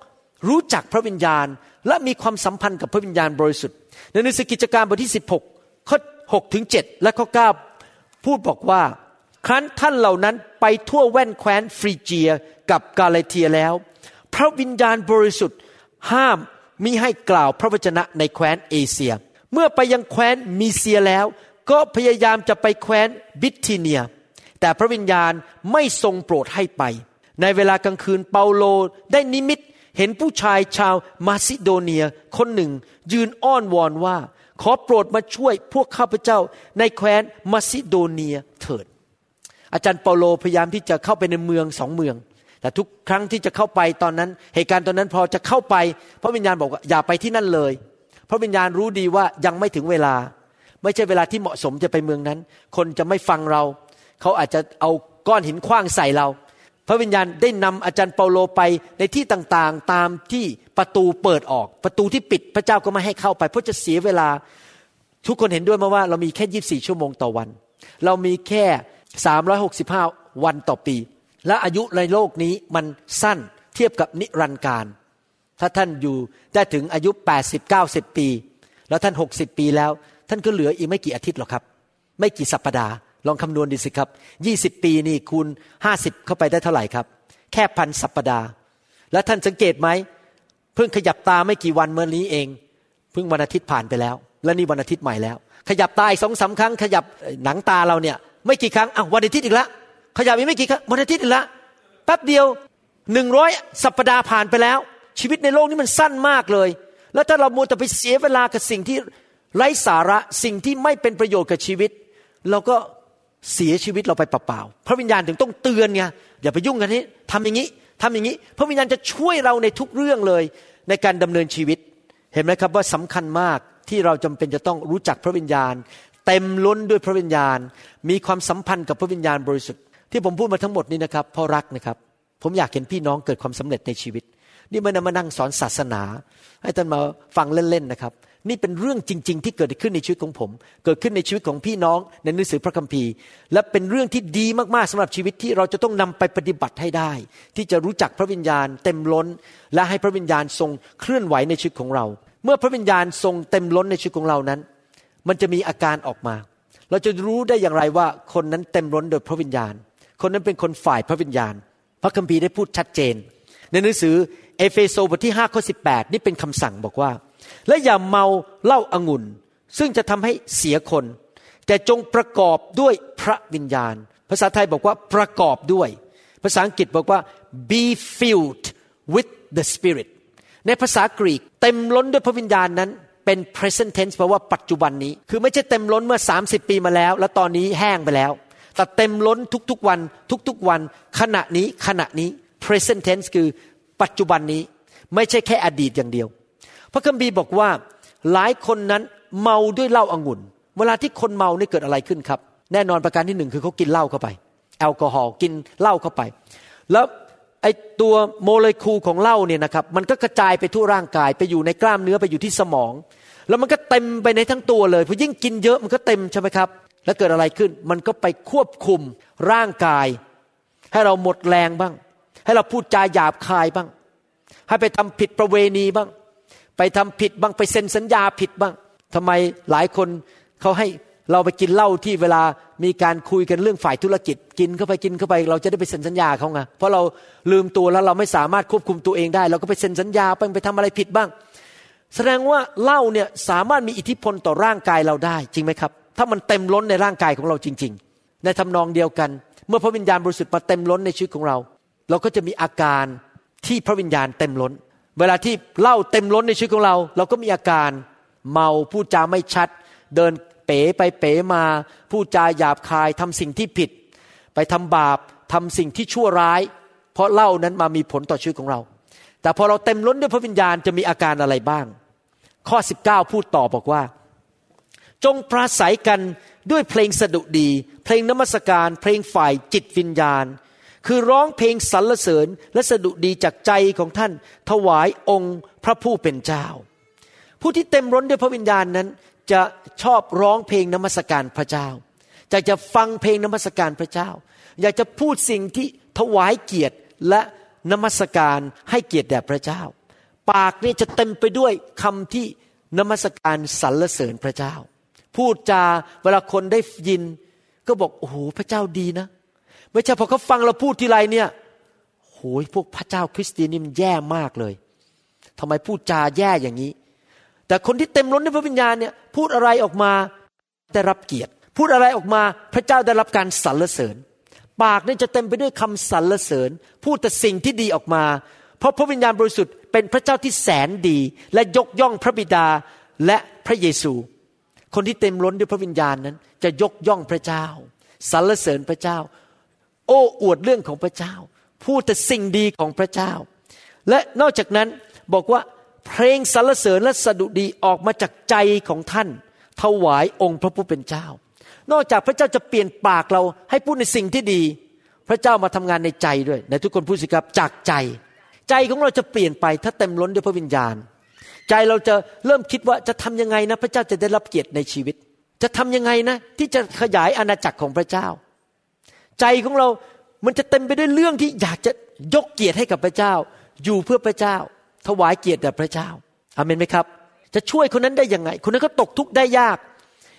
รู้จักพระวิญญาณ และมีความสัมพันธ์กับพระวิญญาณบริสุทธิ์ ในหนังสือกิจการบทที่ 16ข้อ6ถึง7และข้อ9พูดบอกว่า ครั้นท่านเหล่านั้นไปทั่วแว่นแคว้นฟรีเจียกับกาเลเทียแล้ว พระวิญญาณบริสุทธิ์ห้าม มิให้กล่าวพระวจนะในแคว้นเอเชีย เมื่อไปยังแคว้นมีเซียแล้ว ก็พยายามจะไปแคว้นบิททีเนีย แต่พระวิญญาณไม่ทรงโปรดให้ไป ในเวลากลางคืนเปาโลได้นิมิตเห็นผู้ชายชาวมาซิโดเนียคนหนึ่ง ยืนอ้อนวอนว่า ขอโปรดมาช่วยพวกข้าพเจ้าในแคว้นมาซิโดเนียเถิด อาจารย์เปาโลพยายามที่จะเข้าไปในเมืองสองเมือง แต่ทุกครั้งที่จะเข้าไปตอนนั้น เหตุการณ์ตอนนั้นพอจะเข้าไป พระวิญญาณบอกว่าอย่าไปที่นั่นเลย พระวิญญาณรู้ดีว่ายังไม่ถึงเวลา ไม่ใช่เวลาที่เหมาะสมจะไปเมืองนั้น คนจะไม่ฟังเรา เขาอาจจะเอาก้อนหินคว้างใส่เรา พระวิญญาณได้นำอาจารย์เปาโลไปในที่ต่างๆ ตามที่ประตูเปิดออก ประตูที่ปิดพระเจ้าก็ไม่ให้เข้าไป เพราะจะเสียเวลา ทุกคนเห็นด้วยมาว่าเรามีแค่ยีิบสี่ชั่วโมงต่อวัน เรามีแค่สามร้อยหกสิบห้าวันต่อปี และอายุในโลกนี้มันสั้นเทียบกับนิรันดร์การ ถ้าท่านอยู่ได้ถึงอายุแปดสิบเก้าสิบปี แล้วท่านหกสิบปีแล้ว ท่านก็เหลืออีกไม่กี่อาทิตย์หรอกครับ ไม่กี่สัปปดาห์ลองคำนวณดูสิครับยี่สิบปีนี่คูณห้าสิบเข้าไปได้เท่าไหร่ครับ แค่พันสัปปดาห์ และท่านสังเกตไหมเพิ่งขยับตาไม่กี่วันเมื่อนี้เอง เพิ่งวันอาทิตย์ผ่านไปแล้ว และนี่วันอาทิตย์ใหม่แล้ว ขยับตาอีกสองสาครั้ง ขยับหนังตาเราเนี่ย ไม่กี่ครั้งอะวันอาทิตย์อีกแล้ว ขยับอีกไม่กี่ครั้งวันอาทิตย์อีกแล้วแป๊บเดียวหนึ่งร้อยสัปปดาห์ผ่านไปแล้ว ชีวิตในโลกนี้มันสั้นมากเลย แล้วถ้าเรามัวแต่ไปเสียเวลากับสิ่งที่ไร้สาระสิ่งที่ไม่เป็นประโยชน์กับชีวิต เราก็เสียชีวิตเราไปเปล่าๆพระวิญญาณถึงต้องเตือนไงอย่าไปยุ่งกันนี้ทำอย่างนี้ทำอย่างนี้ พระวิญญาณจะช่วยเราในทุกเรื่องเลยในการดำเนินชีวิต เห็นไหมครับว่าสำคัญมากที่เราจำเป็นจะต้องรู้จักพระวิญญาณ เต็มล้นด้วยพระวิญญาณ มีความสัมพันธ์กับพระวิญญาณบริสุทธิ์ ที่ผมพูดมาทั้งหมดนี้นะครับเพราะรักนะครับ ผมอยากเห็นพี่น้องเกิดความสำเร็จในชีวิต นี่ไม่ได้มานั่งสอนศาสนา ให้ท่านมาฟังเล่นๆนะครับ นี่เป็นเรื่องจริง ๆ ที่เกิดขึ้นในชีวิตของผม เกิดขึ้นในชีวิตของพี่น้องในหนังสือพระคัมภีร์ และเป็นเรื่องที่ดีมากๆสำหรับชีวิตที่เราจะต้องนำไปปฏิบัติให้ได้ ที่จะรู้จักพระวิญญาณเต็มล้น และให้พระวิญญาณทรงเคลื่อนไหวในชีวิตของเรา เมื่อพระวิญญาณทรงเต็มล้นในชีวิตของเรานั้น มันจะมีอาการออกมา เราจะรู้ได้อย่างไรว่าคนนั้นเต็มล้นโดยพระวิญญาณ คนนั้นเป็นคนฝ่ายพระวิญญาณ พระคัมภีร์ได้พูดชัดเจน ในหนังสือเอเฟโซบทที่5ข้อ18 นี่เป็นคำสั่งบอกว่า และอย่าเมาเหล้าอางุ่น ซึ่งจะทำให้เสียคน แต่จงประกอบด้วยพระวิญญาณ ภาษาไทยบอกว่าประกอบด้วย ภาษาอังกฤษบอกว่า be filled with the spirit ในภาษากรีกเต็มล้นด้วยพระวิญญาณนั้นเป็น present tense แปลว่าปัจจุบันนี้ คือไม่ใช่เต็มล้นเมื่อ 30 ปีมาแล้ว แล้วตอนนี้แห้งไปแล้ว แต่เต็มล้นทุกๆวัน ทุกๆวัน ขณะนี้ขณะนี้ present tense คือปัจจุบันนี้ไม่ใช่แค่อดีตอย่างเดียว พระคัมภีร์บอกว่าหลายคนนั้นเมาด้วยเหล้าอางุ่น เวลาที่คนเมาเนี่เกิดอะไรขึ้นครับ แน่นอนประการที่หนึ่งคือเขากินเหล้าเข้าไป แอลกอฮอล์กินเหล้าเข้าไป แล้วไอตัวโมเลกุลของเหล้าเนี่ยนะครับมันก็กระจายไปทั่วร่างกายไปอยู่ในกล้ามเนื้อไปอยู่ที่สมอง แล้วมันก็เต็มไปในทั้งตัวเลยพอยิ่งกินเยอะมันก็เต็มใช่ไหมครับ แล้วเกิดอะไรขึ้น มันก็ไปควบคุมร่างกาย ให้เราหมดแรงบ้าง ให้เราพูดจาหยาบคายบ้าง ให้ไปทำผิดประเวณีบ้าง ไปทำผิดบ้างไปเซ็นสัญญาผิดบ้างทำไมหลายคนเขาให้เราไปกินเหล้าที่เวลามีการคุยกันเรื่องฝ่ายธุรกิจ กินเข้าไปกินเข้าไป เราจะได้ไปเซ็นสัญญาเขาไงเพราะเราลืมตัวแล้วเราไม่สามารถควบคุมตัวเองได้ เราก็ไปเซ็นสัญญาไปไปทำอะไรผิดบ้าง แสดงว่าเหล้าเนี่ยสามารถมีอิทธิพลต่อร่างกายเราได้จริงไหมครับ ถ้ามันเต็มล้นในร่างกายของเราจริง ๆ ในทำนองเดียวกัน เมื่อพระวิญญาณบริสุทธิ์มาเต็มล้นในชีวิตของเรา เราก็จะมีอาการที่พระวิญญาณเต็มล้น เวลาที่เหล้าเต็มล้นในชีวิตของเรา เราก็มีอาการเมาพูดจาไม่ชัด เดินเป๋ไปเป๋มา พูดจาหยาบคายทำสิ่งที่ผิด ไปทำบาปทำสิ่งที่ชั่วร้าย เพราะเหล้านั้นมามีผลต่อชีวิตของเรา แต่พอเราเต็มล้นด้วยพระวิญญาณจะมีอาการอะไรบ้าง ข้อ 19 พูดต่อบอกว่า จงปราศัยกันด้วยเพลงสดุดี เพลงนมัสการ เพลงฝ่ายจิตวิญญาณ คือร้องเพลงสรรเสริญและสดุดีจากใจของท่าน ถวายองค์พระผู้เป็นเจ้า ผู้ที่เต็มร้นด้วยพระวิญญาณนั้น จะชอบร้องเพลงนมัสการพระเจ้าอยากจะฟังเพลงนมัสการพระเจ้า อยากจะพูดสิ่งที่ถวายเกียรติและนมัสการให้เกียรติแด่พระเจ้า ปากนี่จะเต็มไปด้วยคำที่นมัสการสรรเสริญพระเจ้า พูดจาเวลาคนได้ยิน ก็บอกโอ้โหพระเจ้าดีนะ ไม่ใช่พอเขาฟังเราพูดทีไรเนี่ยโหยพวกพระเจ้าคริสเตียนนี่มันแย่มากเลยทำไมพูดจาแย่อย่างนี้ แต่คนที่เต็มล้นด้วยพระวิญญาณเนี่ยพูดอะไรออกมาได้รับเกียรติ พูดอะไรออกมาพระเจ้าได้รับการสรรเสริญ ปากนี่จะเต็มไปด้วยคำสรรเสริญ พูดแต่สิ่งที่ดีออกมา เพราะพระวิญญาณบริสุทธิ์เป็นพระเจ้าที่แสนดี และยกย่องพระบิดาและพระเยซู คนที่เต็มล้นด้วยพระวิญญาณนั้น จะยกย่องพระเจ้าสรรเสริญพระเจ้า โอ้อวดเรื่องของพระเจ้า พูดแต่สิ่งดีของพระเจ้า และนอกจากนั้นบอกว่าเพลงสรรเสริญและสดุดีออกมาจากใจของท่าน ถวายองค์พระผู้เป็นเจ้า นอกจากพระเจ้าจะเปลี่ยนปากเราให้พูดในสิ่งที่ดี พระเจ้ามาทำงานในใจด้วยในทุกคนพูดสิครับจากใจ ใจของเราจะเปลี่ยนไปถ้าเต็มล้นด้วยพระวิญญาณ ใจเราจะเริ่มคิดว่าจะทำยังไงนะ พระเจ้าจะได้รับเกียรติในชีวิต จะทำยังไงนะ ที่จะขยายอาณาจักรของพระเจ้า ใจของเรา มันจะเต็มไปด้วยเรื่องที่อยากจะยกเกียรติให้กับพระเจ้า อยู่เพื่อพระเจ้า ถวายเกียรติแด่พระเจ้าอาเมนไหมครับ จะช่วยคนนั้นได้ยังไง คนนั้นก็ตกทุกข์ได้ยาก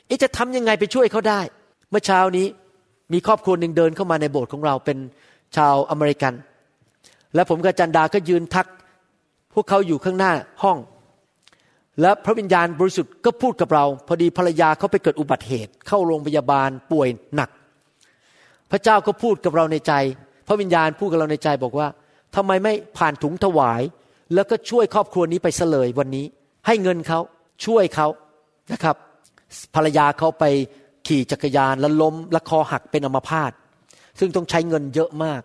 เอ๊ะจะทำยังไงไปช่วยเขาได้ เมื่อเช้านี้มีครอบครัวหนึ่งเดินเข้ามาในโบสถ์ของเราเป็นชาวอเมริกัน และผมกับจันดาก็ยืนทัก พวกเขาอยู่ข้างหน้าห้อง และพระวิญญาณบริสุทธิ์ก็พูดกับเรา พอดีภรรยาเขาไปเกิดอุบัติเหตุ เข้าโรงพยาบาลป่วยหนัก พระเจ้าก็พูดกับเราในใจ พระวิญญาณพูดกับเราในใจบอกว่าทำไมไม่ผ่านถุงถวาย แล้วก็ช่วยครอบครัวนี้ไปเสลยวันนี้ ให้เงินเขาช่วยเขานะครับ ภรรยาเขาไปขี่จักรยานแล้วล้มและคอหักเป็นอัมพาตซึ่งต้องใช้เงินเยอะมาก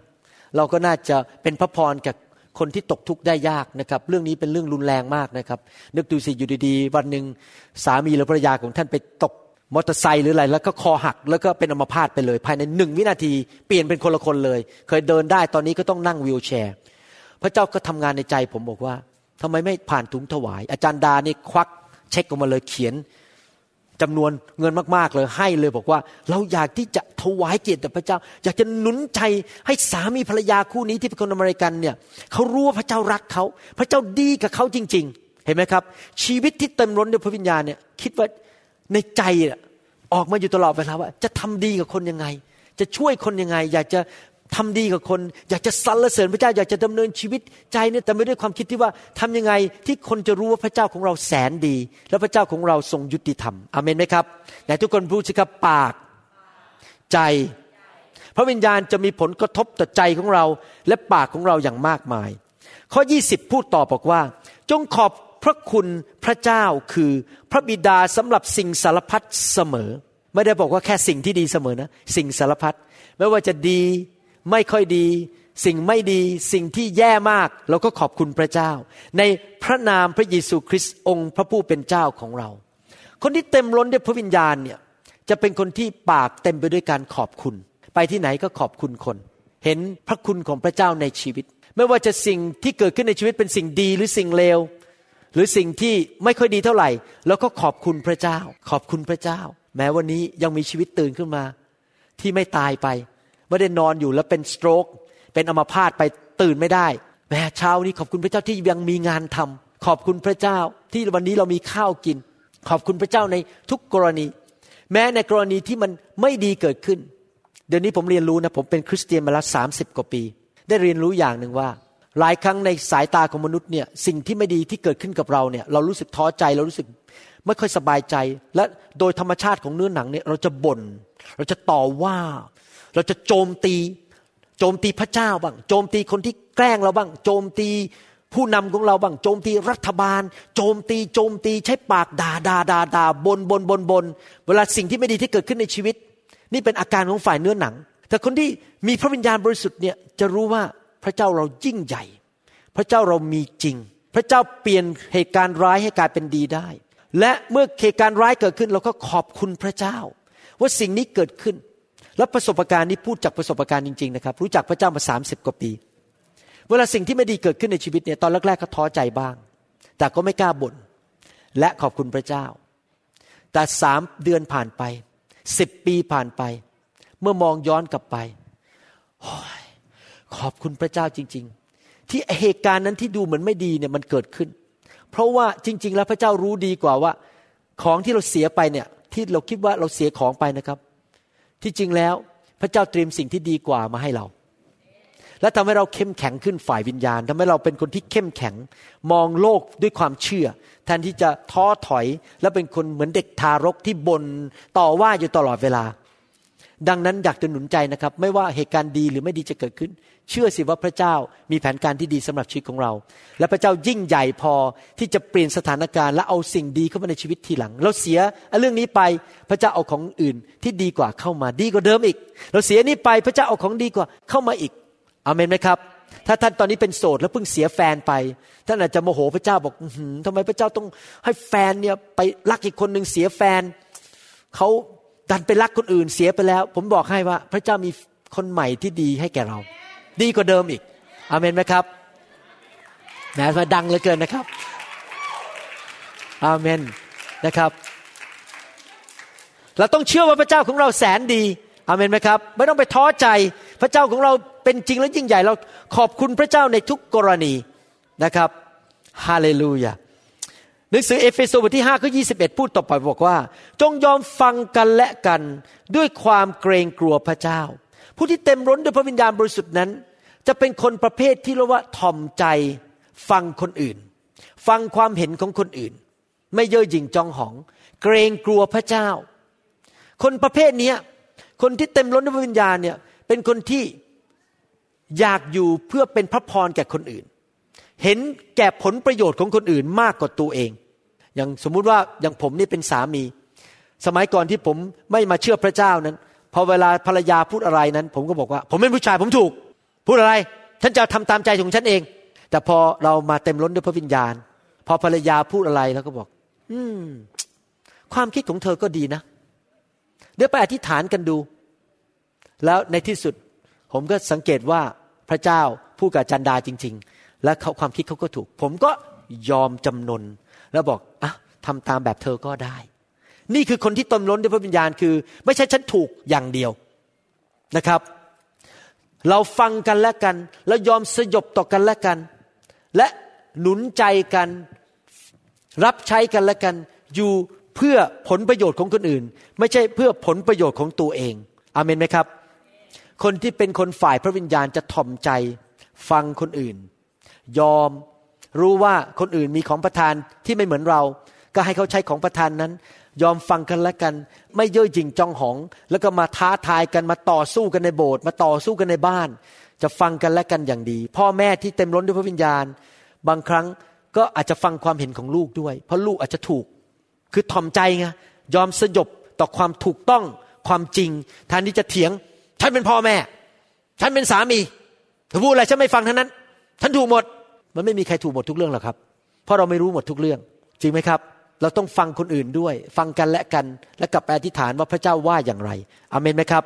เราก็น่าจะเป็นพระพรกับ คนที่ตกทุกข์ได้ยากนะครับ เรื่องนี้เป็นเรื่องรุนแรงมากนะครับ นึกดูสิอยู่ดีๆ วันหนึ่งสามีหรือภรรยาของท่านไปตกมอเตอร์ไซค์หรืออะไร แล้วก็คอหักแล้วก็เป็นอัมพาตไปเลย ภายในหนึ่งวินาทีเปลี่ยนเป็นคนละคนเลย เคยเดินได้ตอนนี้ก็ต้องนั่งวีลแชร์ พระเจ้าก็ทำงานในใจผมบอกว่าทำไมไม่ผ่านถุงถวาย อาจารย์ดานี่ควักเช็คออกมาเลยเขียน จำนวนเงินมากๆเลยให้เลยบอกว่า เราอยากที่จะถวายเกียรติแด่พระเจ้า อยากจะหนุนใจให้สามีภรรยาคู่นี้ที่เป็นคนอเมริกันเนี่ยเขารู้ว่าพระเจ้ารักเขา พระเจ้าดีกับเขาจริง ๆ เห็นไหมครับ ชีวิตที่เต็มล้นด้วยพระวิญญาณเนี่ยคิดว่าในใจออกมาอยู่ตลอดเวลาว่า จะทำดีกับคนยังไง จะช่วยคนยังไง อยากจะ ทำดีกับคน อยากจะสรรเสริญพระเจ้าอยากจะดำเนินชีวิตใจเนี่ยแต่ไม่ด้วยความคิดที่ว่าทำยังไงที่คนจะรู้ว่าพระเจ้าของเราแสนดี และพระเจ้าของเราทรงยุติธรรมอเมนไหมครับไหนทุกคนพูดสิครับปากใจ พระวิญญาณจะมีผลกระทบต่อใจของเรา และปากของเราอย่างมากมาย ข้อ 20 พูดต่อบอกว่า จงขอบพระคุณพระเจ้าคือพระบิดาสำหรับสิ่งสารพัดเสมอ ไม่ได้บอกว่าแค่สิ่งที่ดีเสมอนะ สิ่งสารพัดไม่ว่าจะดี ไม่ค่อยดี สิ่งไม่ดี สิ่งที่แย่มากเราก็ขอบคุณพระเจ้า ในพระนามพระเยซูคริสต์องค์พระผู้เป็นเจ้าของเรา คนที่เต็มล้นด้วยพระวิญญาณเนี่ยจะเป็นคนที่ปากเต็มไปด้วยการขอบคุณ ไปที่ไหนก็ขอบคุณคน เห็นพระคุณของพระเจ้าในชีวิต ไม่ว่าจะสิ่งที่เกิดขึ้นในชีวิตเป็นสิ่งดีหรือสิ่งเลวหรือสิ่งที่ไม่ค่อยดีเท่าไหร่ แล้วก็ขอบคุณพระเจ้า ขอบคุณพระเจ้า แม้วันนี้ยังมีชีวิตตื่นขึ้นมา ที่ไม่ตายไป ไม่ได้นอนอยู่แล้วเป็นสโตรกเป็นอัมพาตไปตื่นไม่ได้แม่เช้านี้ขอบคุณพระเจ้าที่ยังมีงานทำขอบคุณพระเจ้าที่วันนี้เรามีข้าวกิน ขอบคุณพระเจ้าในทุกกรณี แม้ในกรณีที่มันไม่ดีเกิดขึ้น เดี๋ยวนี้ผมเรียนรู้นะผมเป็นคริสเตียนมาแล้วสาสิบกว่าปี ได้เรียนรู้อย่างหนึ่งว่า หลายครั้งในสายตาของมนุษย์เนี่ยสิ่งที่ไม่ดีที่เกิดขึ้นกับเราเนี่ยเรารู้สึกท้อใจเรารู้สึกไม่ค่อยสบายใจ และโดยธรรมชาติของเนื้อหนังเนี่ยเราจะบน่นเราจะต่อว่า เราจะโจมตีโจมตีพระเจ้าบ้าง โจมตีคนที่แกล้งเราบ้าง โจมตีผู้นำของเราบ้าง โจมตีรัฐบาล โจมตีโจมตีใช้ปากด่าด่าด่าด่าบนบนบนบนเวลาสิ่งที่ไม่ดีที่เกิดขึ้นในชีวิต นี่เป็นอาการของฝ่ายเนื้อหนัง แต่คนที่มีพระวิญญาณบริสุทธิ์เนี่ยจะรู้ว่าพระเจ้าเรายิ่งใหญ่ พระเจ้าเรามีจริง พระเจ้าเปลี่ยนเหตุการณ์ร้ายให้กลายเป็นดีได้ และเมื่อเหตุการณ์ร้ายเกิดขึ้น เราก็ขอบคุณพระเจ้า ว่าสิ่งนี้เกิดขึ้น และประสบการณ์นี้พูดจากประสบการณ์จริงๆนะครับ รู้จักพระเจ้ามาสามสิบกว่าปี เวลาสิ่งที่ไม่ดีเกิดขึ้นในชีวิตเนี่ยตอนแรกๆก็ท้อใจบ้าง แต่ก็ไม่กล้าบน่นและขอบคุณพระเจ้า แต่สามเดือนผ่านไปสิบปีผ่านไป เมื่อมองย้อนกลับไปขอบคุณพระเจ้าจริง ๆ ที่เหตุการณ์นั้นที่ดูเหมือนไม่ดีเนี่ยมันเกิดขึ้น เพราะว่าจริง ๆ แล้วพระเจ้ารู้ดีกว่าว่า ของที่เราเสียไปเนี่ยที่เราคิดว่าเราเสียของไปนะครับ ที่จริงแล้วพระเจ้าเตรียมสิ่งที่ดีกว่ามาให้เรา และทำให้เราเข้มแข็งขึ้นฝ่ายวิญญาณทำให้เราเป็นคนที่เข้มแข็ง มองโลกด้วยความเชื่อ แทนที่จะท้อถอย และเป็นคนเหมือนเด็กทารกที่บ่นต่อว่าอยู่ตลอดเวลา ดังนั้นอยากจะหนุนใจนะครับ ไม่ว่าเหตุการณ์ดีหรือไม่ดีจะเกิดขึ้น เชื่อสิว่าพระเจ้ามีแผนการที่ดีสำหรับชีวิตของเรา และพระเจ้ายิ่งใหญ่พอที่จะเปลี่ยนสถานการณ์และเอาสิ่งดีเข้ามาในชีวิตทีหลัง เราเสียเรื่องนี้ไปพระเจ้าเอาของอื่นที่ดีกว่าเข้ามาดีกว่าเดิมอีก เราเสียนี้ไปพระเจ้าเอาของดีกว่าเข้ามาอีกอเมนไหมครับ ถ้าท่านตอนนี้เป็นโสดแล้วเพิ่งเสียแฟนไปท่านอาจจะโมโหพระเจ้าบอกทำไมพระเจ้าต้องให้แฟนเนี่ยไปรักอีกคนหนึ่งเสียแฟนเขาดันไปรักคนอื่นเสียไปแล้ว ผมบอกให้ว่าพระเจ้ามีคนใหม่ที่ดีให้แก่เรา ดีกว่าเดิมอีกอเมนไหมครับแหมมาดังเหลือเกินนะครับอาเมนนะครับเราต้องเชื่อว่าพระเจ้าของเราแสนดีอเมนไหมครับไม่ต้องไปท้อใจพระเจ้าของเราเป็นจริงและยิ่งใหญ่เราขอบคุณพระเจ้าในทุกกรณีนะครับฮาเลลูยาหนังสือเอเฟโซบทที่5ข้อ21 พูดต่อไปบอกว่า จงยอมฟังกันและกันด้วยความเกรงกลัวพระเจ้า ผู้ที่เต็มร้นด้วยพระวิญญาณบริสุทธิ์นั้น จะเป็นคนประเภทที่เรียกว่าถ่อมใจฟังคนอื่น ฟังความเห็นของคนอื่น ไม่เย่อหยิ่งจองหอง เกรงกลัวพระเจ้า คนประเภทนี้คนที่เต็มล้นด้วยพระวิญญาณเนี่ยเป็นคนที่อยากอยู่เพื่อเป็นพระพรแก่คนอื่น เห็นแก่ผลประโยชน์ของคนอื่นมากกว่าตัวเอง อย่างสมมุติว่าอย่างผมนี่เป็นสามี สมัยก่อนที่ผมไม่มาเชื่อพระเจ้านั้น อเวลาภรรยาพูดอะไรนั้น ผมก็บอกว่า ผมเป็นผู้ชายผมถูก พูดอะไรฉันจะทำตามใจของฉันเอง แต่พอเรามาเต็มล้นด้วยพระวิญญาณ พอภรรยาพูดอะไรแล้วก็บอก อืม ความคิดของเธอก็ดีนะ เดี๋ยวไปอธิษฐานกันดู แล้วในที่สุด ผมก็สังเกตว่าพระเจ้าพูดกับจันดาจริง ๆ และเขาความคิดเขาก็ถูก ผมก็ยอมจำนนแล้วบอกอะทำตามแบบเธอก็ได้ นี่คือคนที่ตนล้นด้วยพระวิญญาณคือ ไม่ใช่ฉันถูกอย่างเดียวนะครับ เราฟังกันและกัน แล้วยอมสยบต่อกันและกัน และหนุนใจกัน รับใช้กันและกัน อยู่เพื่อผลประโยชน์ของคนอื่น ไม่ใช่เพื่อผลประโยชน์ของตัวเองอเมนไหมครับ คนที่เป็นคนฝ่ายพระวิญญาณจะถ่อมใจ ฟังคนอื่น ยอมรู้ว่าคนอื่นมีของประทานที่ไม่เหมือนเรา ก็ให้เขาใช้ของประทานนั้น ยอมฟังกันและกัน ไม่เย่อหยิ่งจองหอง แล้วก็มาท้าทายกันมาต่อสู้กันในโบสถ์มาต่อสู้กันในบ้าน จะฟังกันและกันอย่างดี พ่อแม่ที่เต็มล้นด้วยพระวิญญาณ บางครั้งก็อาจจะฟังความเห็นของลูกด้วย เพราะลูกอาจจะถูก คือถ่อมใจไงยอมสยบต่อความถูกต้องความจริงแทนที่จะเถียง ฉันเป็นพ่อแม่ ฉันเป็นสามีเธอพูดอะไรฉันไม่ฟังทั้งนั้น ฉันถูกหมด มันไม่มีใครถูกหมดทุกเรื่องหรอกครับ เพราะเราไม่รู้หมดทุกเรื่อง จริงไหมครับ เราต้องฟังคนอื่นด้วย ฟังกันและกัน และกลับไปอธิษฐานว่าพระเจ้าว่าอย่างไรอเมนไหมครับ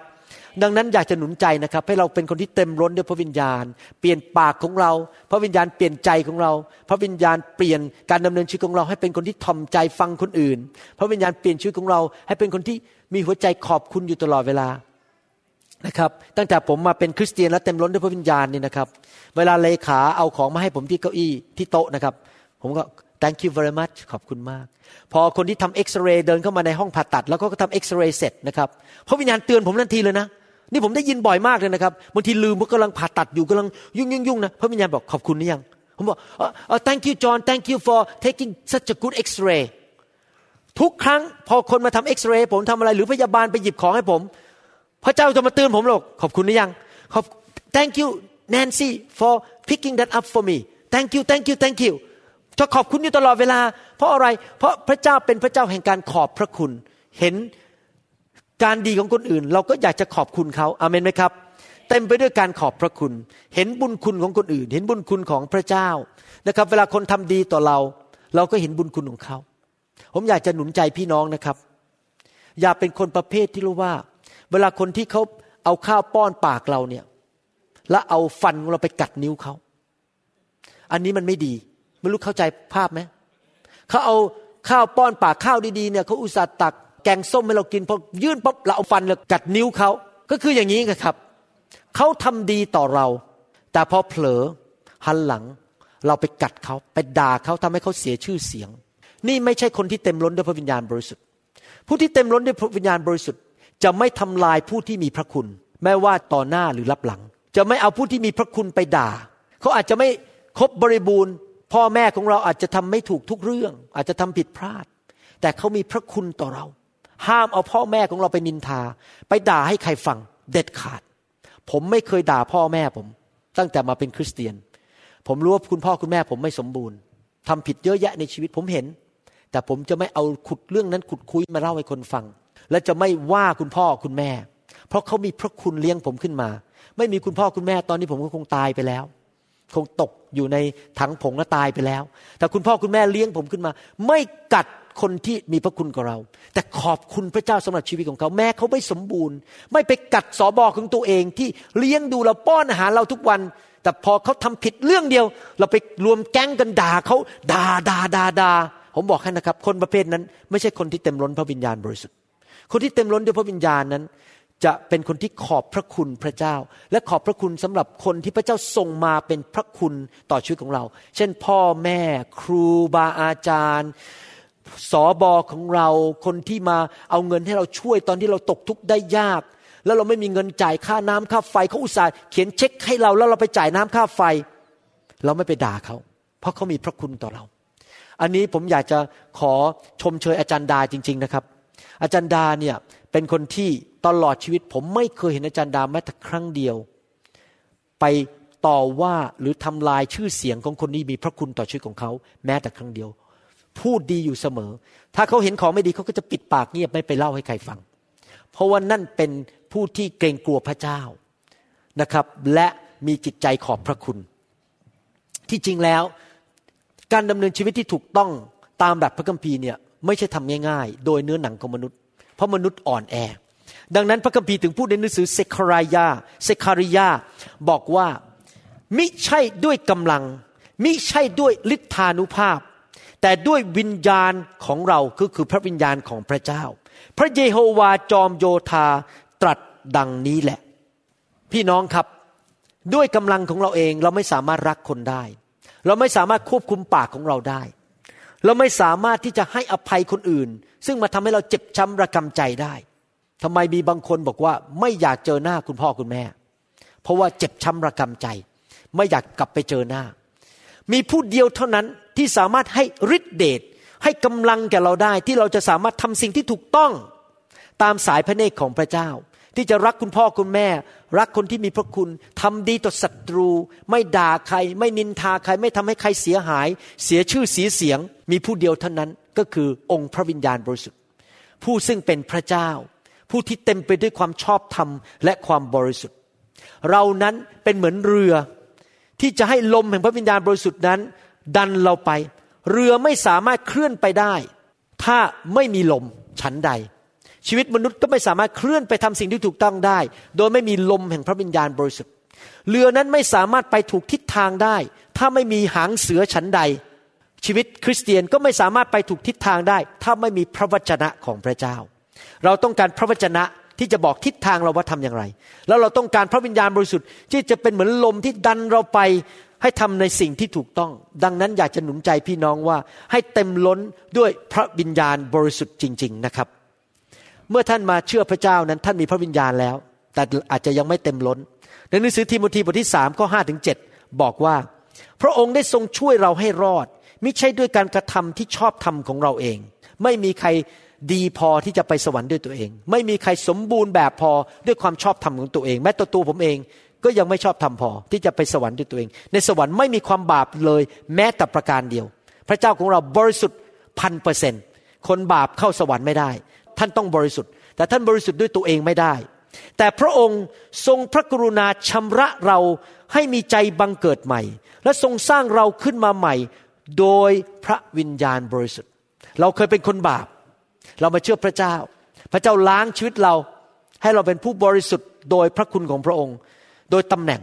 ดังนั้นอยากจะหนุนใจนะครับ ให้เราเป็นคนที่เต็มล้นด้วยพระวิญญาณ เปลี่ยนปากของเรา พระวิญญาณเปลี่ยนใจของเรา พระวิญญาณเปลี่ยนการดำเนินชีวิตของเราให้เป็นคนที่ทอมใจฟังคนอื่น พระวิญญาณเปลี่ยนชีวิตของเรา ให้เป็นคนที่มีหัวใจขอบคุณอยู่ตลอดเวลานะครับตั้งแต่ผมมาเป็นคริสเตียนและเต็มล้นด้วยพระวิญญาณนี่นะครับ เวลาเลขาเอาของมาให้ผมที่เก้าอี้ที่โต๊ะนะครับ ผมก็ thank you very much ขอบคุณมาก พอคนที่ทำเอ็กซเรย์เดินเข้ามาในห้องผ่าตัด แล้วก็ทำเอ็กซเรย์เสร็จนะครับพระวิญญาณเตือนผมทันทีเลยนะ นี่ผมได้ยินบ่อยมากเลยนะครับบางทีลืมว่ากำลังผ่าตัดอยู่กำลังยุ่งยุ่งยุ่งนะพระวิญญาณบอกขอบคุณนี่ยัง ผมบอก thank you John thank you for taking such a good X-ray ทุกครั้งพอคนมาทำเอ็กซเรย์ผมทำอะไรหรือพยาบาลไปหยิบของให้ผม พระเจ้าจะมาเตือนผมหรอกขอบคุณนี่ยังขอบ thank you Nancy for picking that up for me thank you thank you thank you จะขอบคุณอยู่ตลอดเวลา เพราะอะไร เพราะพระเจ้าเป็นพระเจ้าแห่งการขอบพระคุณ เห็นการดีของคนอื่น เราก็อยากจะขอบคุณเขาอาเมนไหมครับ เต็มไปด้วยการขอบพระคุณ เห็นบุญคุณของคนอื่น เห็นบุญคุณของพระเจ้านะครับ เวลาคนทำดีต่อเรา เราก็เห็นบุญคุณของเขา ผมอยากจะหนุนใจพี่น้องนะครับ อย่าเป็นคนประเภทที่รู้ว่า เวลาคนที่เขาเอาข้าวป้อนปากเราเนี่ย แล้วเอาฟันของเราไปกัดนิ้วเขา อันนี้มันไม่ดี ไม่รู้เข้าใจภาพไหมเขาเอาข้าวป้อนปากข้าวดีๆเนี่ยเขาอุตส่าห์ตักแกงส้มให้เรากินพอยื่นปั๊บเราเอาฟันเลยกัดนิ้วเขาก็คืออย่างนี้ครับเขาทำดีต่อเรา แต่พอเผลอหันหลัง เราไปกัดเขาไปด่าเขาทำให้เขาเสียชื่อเสียง นี่ไม่ใช่คนที่เต็มล้นด้วยพระวิญญาณบริสุทธิ์ ผู้ที่เต็มล้นด้วยพระวิญญาณบริสุทธิ์ จะไม่ทำลายผู้ที่มีพระคุณ แม้ว่าต่อหน้าหรือรับหลัง จะไม่เอาผู้ที่มีพระคุณไปด่า เขาอาจจะไม่ครบบริบูรณ์ พ่อแม่ของเราอาจจะทำไม่ถูกทุกเรื่อง อาจจะทำผิดพลาด แต่เขามีพระคุณต่อเรา ห้ามเอาพ่อแม่ของเราไปนินทา ไปด่าให้ใครฟังเด็ดขาด ผมไม่เคยด่าพ่อแม่ผม ตั้งแต่มาเป็นคริสเตียน ผมรู้ว่าคุณพ่อคุณแม่ผมไม่สมบูรณ์ทำผิดเยอะแยะในชีวิตผมเห็น แต่ผมจะไม่เอาขุดเรื่องนั้นขุดคุยมาเล่าให้คนฟัง และจะไม่ว่าคุณพ่อคุณแม่ เพราะเขามีพระคุณเลี้ยงผมขึ้นมา ไม่มีคุณพ่อคุณแม่ตอนนี้ผมก็คงตายไปแล้ว คงตกอยู่ในถังผงและตายไปแล้ว แต่คุณพ่อคุณแม่เลี้ยงผมขึ้นมา ไม่กัดคนที่มีพระคุณกับเรา แต่ขอบคุณพระเจ้าสำหรับชีวิตของเขา แม้เขาไม่สมบูรณ์ ไม่ไปกัดสอบอของตัวเองที่เลี้ยงดูเราป้อนอาหารเราทุกวัน แต่พอเขาทำผิดเรื่องเดียว เราไปรวมแก๊งกันด่าเขาด่าด่าด่าด่าผมบอกให้นะครับ คนประเภทนั้น ไม่ใช่คนที่เต็มล้นพระวิญญาณบริสุทธิ์ คนที่เต็มล้นด้วยพระวิญญาณนั้น จะเป็นคนที่ขอบพระคุณพระเจ้า และขอบพระคุณสำหรับคนที่พระเจ้าส่งมาเป็นพระคุณต่อชีวิตของเรา เช่น พ่อแม่ครูบาอาจารย์สอบอของเราคนที่มาเอาเงินให้เราช่วยตอนที่เราตกทุกข์ได้ยาก แล้วเราไม่มีเงินจ่ายค่าน้ำค่าไฟเขาอุตส่าห์เขียนเช็คให้เราแล้วเราไปจ่ายน้ำค่าไฟ เราไม่ไปด่าเขา เพราะเขามีพระคุณต่อเรา อันนี้ผมอยากจะขอชมเชยอาจารย์ดาจริง ๆนะครับ อาจารย์ดาเนี่ย เป็นคนที่ตลอดชีวิต ผมไม่เคยเห็นอาจารย์ดาแม้แต่ครั้งเดียว ไปต่อว่าหรือทำลายชื่อเสียงของคนนี้มีพระคุณต่อชีวิตของเขา แม้แต่ครั้งเดียว พูดดีอยู่เสมอ ถ้าเขาเห็นของไม่ดีเขาก็จะปิดปากเงียบไม่ไปเล่าให้ใครฟัง เพราะว่านั่นเป็นผู้ที่เกรงกลัวพระเจ้านะครับ และมีจิตใจขอบพระคุณ ที่จริงแล้วการดำเนินชีวิตที่ถูกต้องตามแบบพระคัมภีร์เนี่ยไม่ใช่ทำง่าย ๆ โดยเนื้อหนังของมนุษย์ ราะมนุษย์อ่อนแอ ดังนั้นพระคัมภีร์ถึงพูดในหนังสือเซคารายาเซคาริยาบอกว่ามิใช่ด้วยกำลัง มิใช่ด้วยฤทธานุภาพ แต่ด้วยวิญญาณของเราก็คือพระวิญญาณของพระเจ้า พระเยโฮวาจอมโยธาตรัสดังนี้แหละ พี่น้องครับด้วยกำลังของเราเองเราไม่สามารถรักคนได้ เราไม่สามารถควบคุมปากของเราได้ เราไม่สามารถที่จะให้อภัยคนอื่น ซึ่งมาทำให้เราเจ็บช้ำระกำใจได้ทำไมมีบางคนบอกว่า ไม่อยากเจอหน้าคุณพ่อคุณแม่ เพราะว่าเจ็บช้ำระกำใจ ไม่อยากกลับไปเจอหน้า มีผู้เดียวเท่านั้นที่สามารถให้ฤทธิเดชให้กำลังแก่เราได้ที่เราจะสามารถทำสิ่งที่ถูกต้อง ตามสายพระเนตรของพระเจ้า ที่จะรักคุณพ่อคุณแม่ รักคนที่มีพระคุณทำดีต่อศัตรู ไม่ด่าใคร ไม่นินทาใคร ไม่ทำให้ใครเสียหาย เสียชื่อเสียเสียง มีผู้เดียวเท่านั้นก็คือองค์พระวิญญาณบริสุทธิ์ผู้ซึ่งเป็นพระเจ้า ผู้ที่เต็มไปด้วยความชอบธรรมและความบริสุทธิ์ เรานั้นเป็นเหมือนเรือ ที่จะให้ลมแห่งพระวิญญาณบริสุทธิ์นั้น ดันเราไป เรือไม่สามารถเคลื่อนไปได้ ถ้าไม่มีลมฉันใด ชีวิตมนุษย์ก็ไม่สามารถเคลื่อนไปทำสิ่งที่ถูกต้องได้ โดยไม่มีลมแห่งพระวิญญาณบริสุทธิ์ เรือนั้นไม่สามารถไปถูกทิศทางได้ ถ้าไม่มีหางเสือฉันใด ชีวิตคริสเตียนก็ไม่สามารถไปถูกทิศทางได้ ถ้าไม่มีพระวจนะของพระเจ้า เราต้องการพระวจนะที่จะบอกทิศทางเราว่าทำอย่างไร แล้วเราต้องการพระวิญญาณบริสุทธิ์ที่จะเป็นเหมือนลมที่ดันเราไปให้ทำในสิ่งที่ถูกต้อง ดังนั้นอยากจะหนุนใจพี่น้องว่าให้เต็มล้นด้วยพระวิญญาณบริสุทธิ์จริง ๆ นะครับ เมื่อท่านมาเชื่อพระเจ้านั้น ท่านมีพระวิญญาณแล้ว แต่อาจจะยังไม่เต็มล้น ในหนังสือทิโมธีบทที่สามข้อห้าถึงเจ็ดบอกว่า พระองค์ได้ทรงช่วยเราให้รอดไม่ใช่ด้วยการกระทำที่ชอบธรรมของเราเอง ไม่มีใครดีพอที่จะไปสวรรค์ด้วยตัวเอง ไม่มีใครสมบูรณ์แบบพอด้วยความชอบธรรมของตัวเอง แม้ตัวตัวผมเองก็ยังไม่ชอบทำพอที่จะไปสวรรค์ด้วยตัวเอง ในสวรรค์ไม่มีความบาปเลยแม้แต่ประการเดียว พระเจ้าของเราบริสุทธิ์พันเปอร์เซนคนบาปเข้าสวรรค์ไม่ได้ ท่านต้องบริสุทธิ์ แต่ท่านบริสุทธิ์ด้วยตัวเองไม่ได้ แต่พระองค์ทรงพระกรุณาชำระเราให้มีใจบังเกิดใหม่ และทรงสร้างเราขึ้นมาใหม่ โดยพระวิญญาณบริสุทธิ์ เราเคยเป็นคนบาป เรามาเชื่อพระเจ้า พระเจ้าล้างชีวิตเรา ให้เราเป็นผู้บริสุทธิ์ โดยพระคุณของพระองค์ โดยตำแหน่ง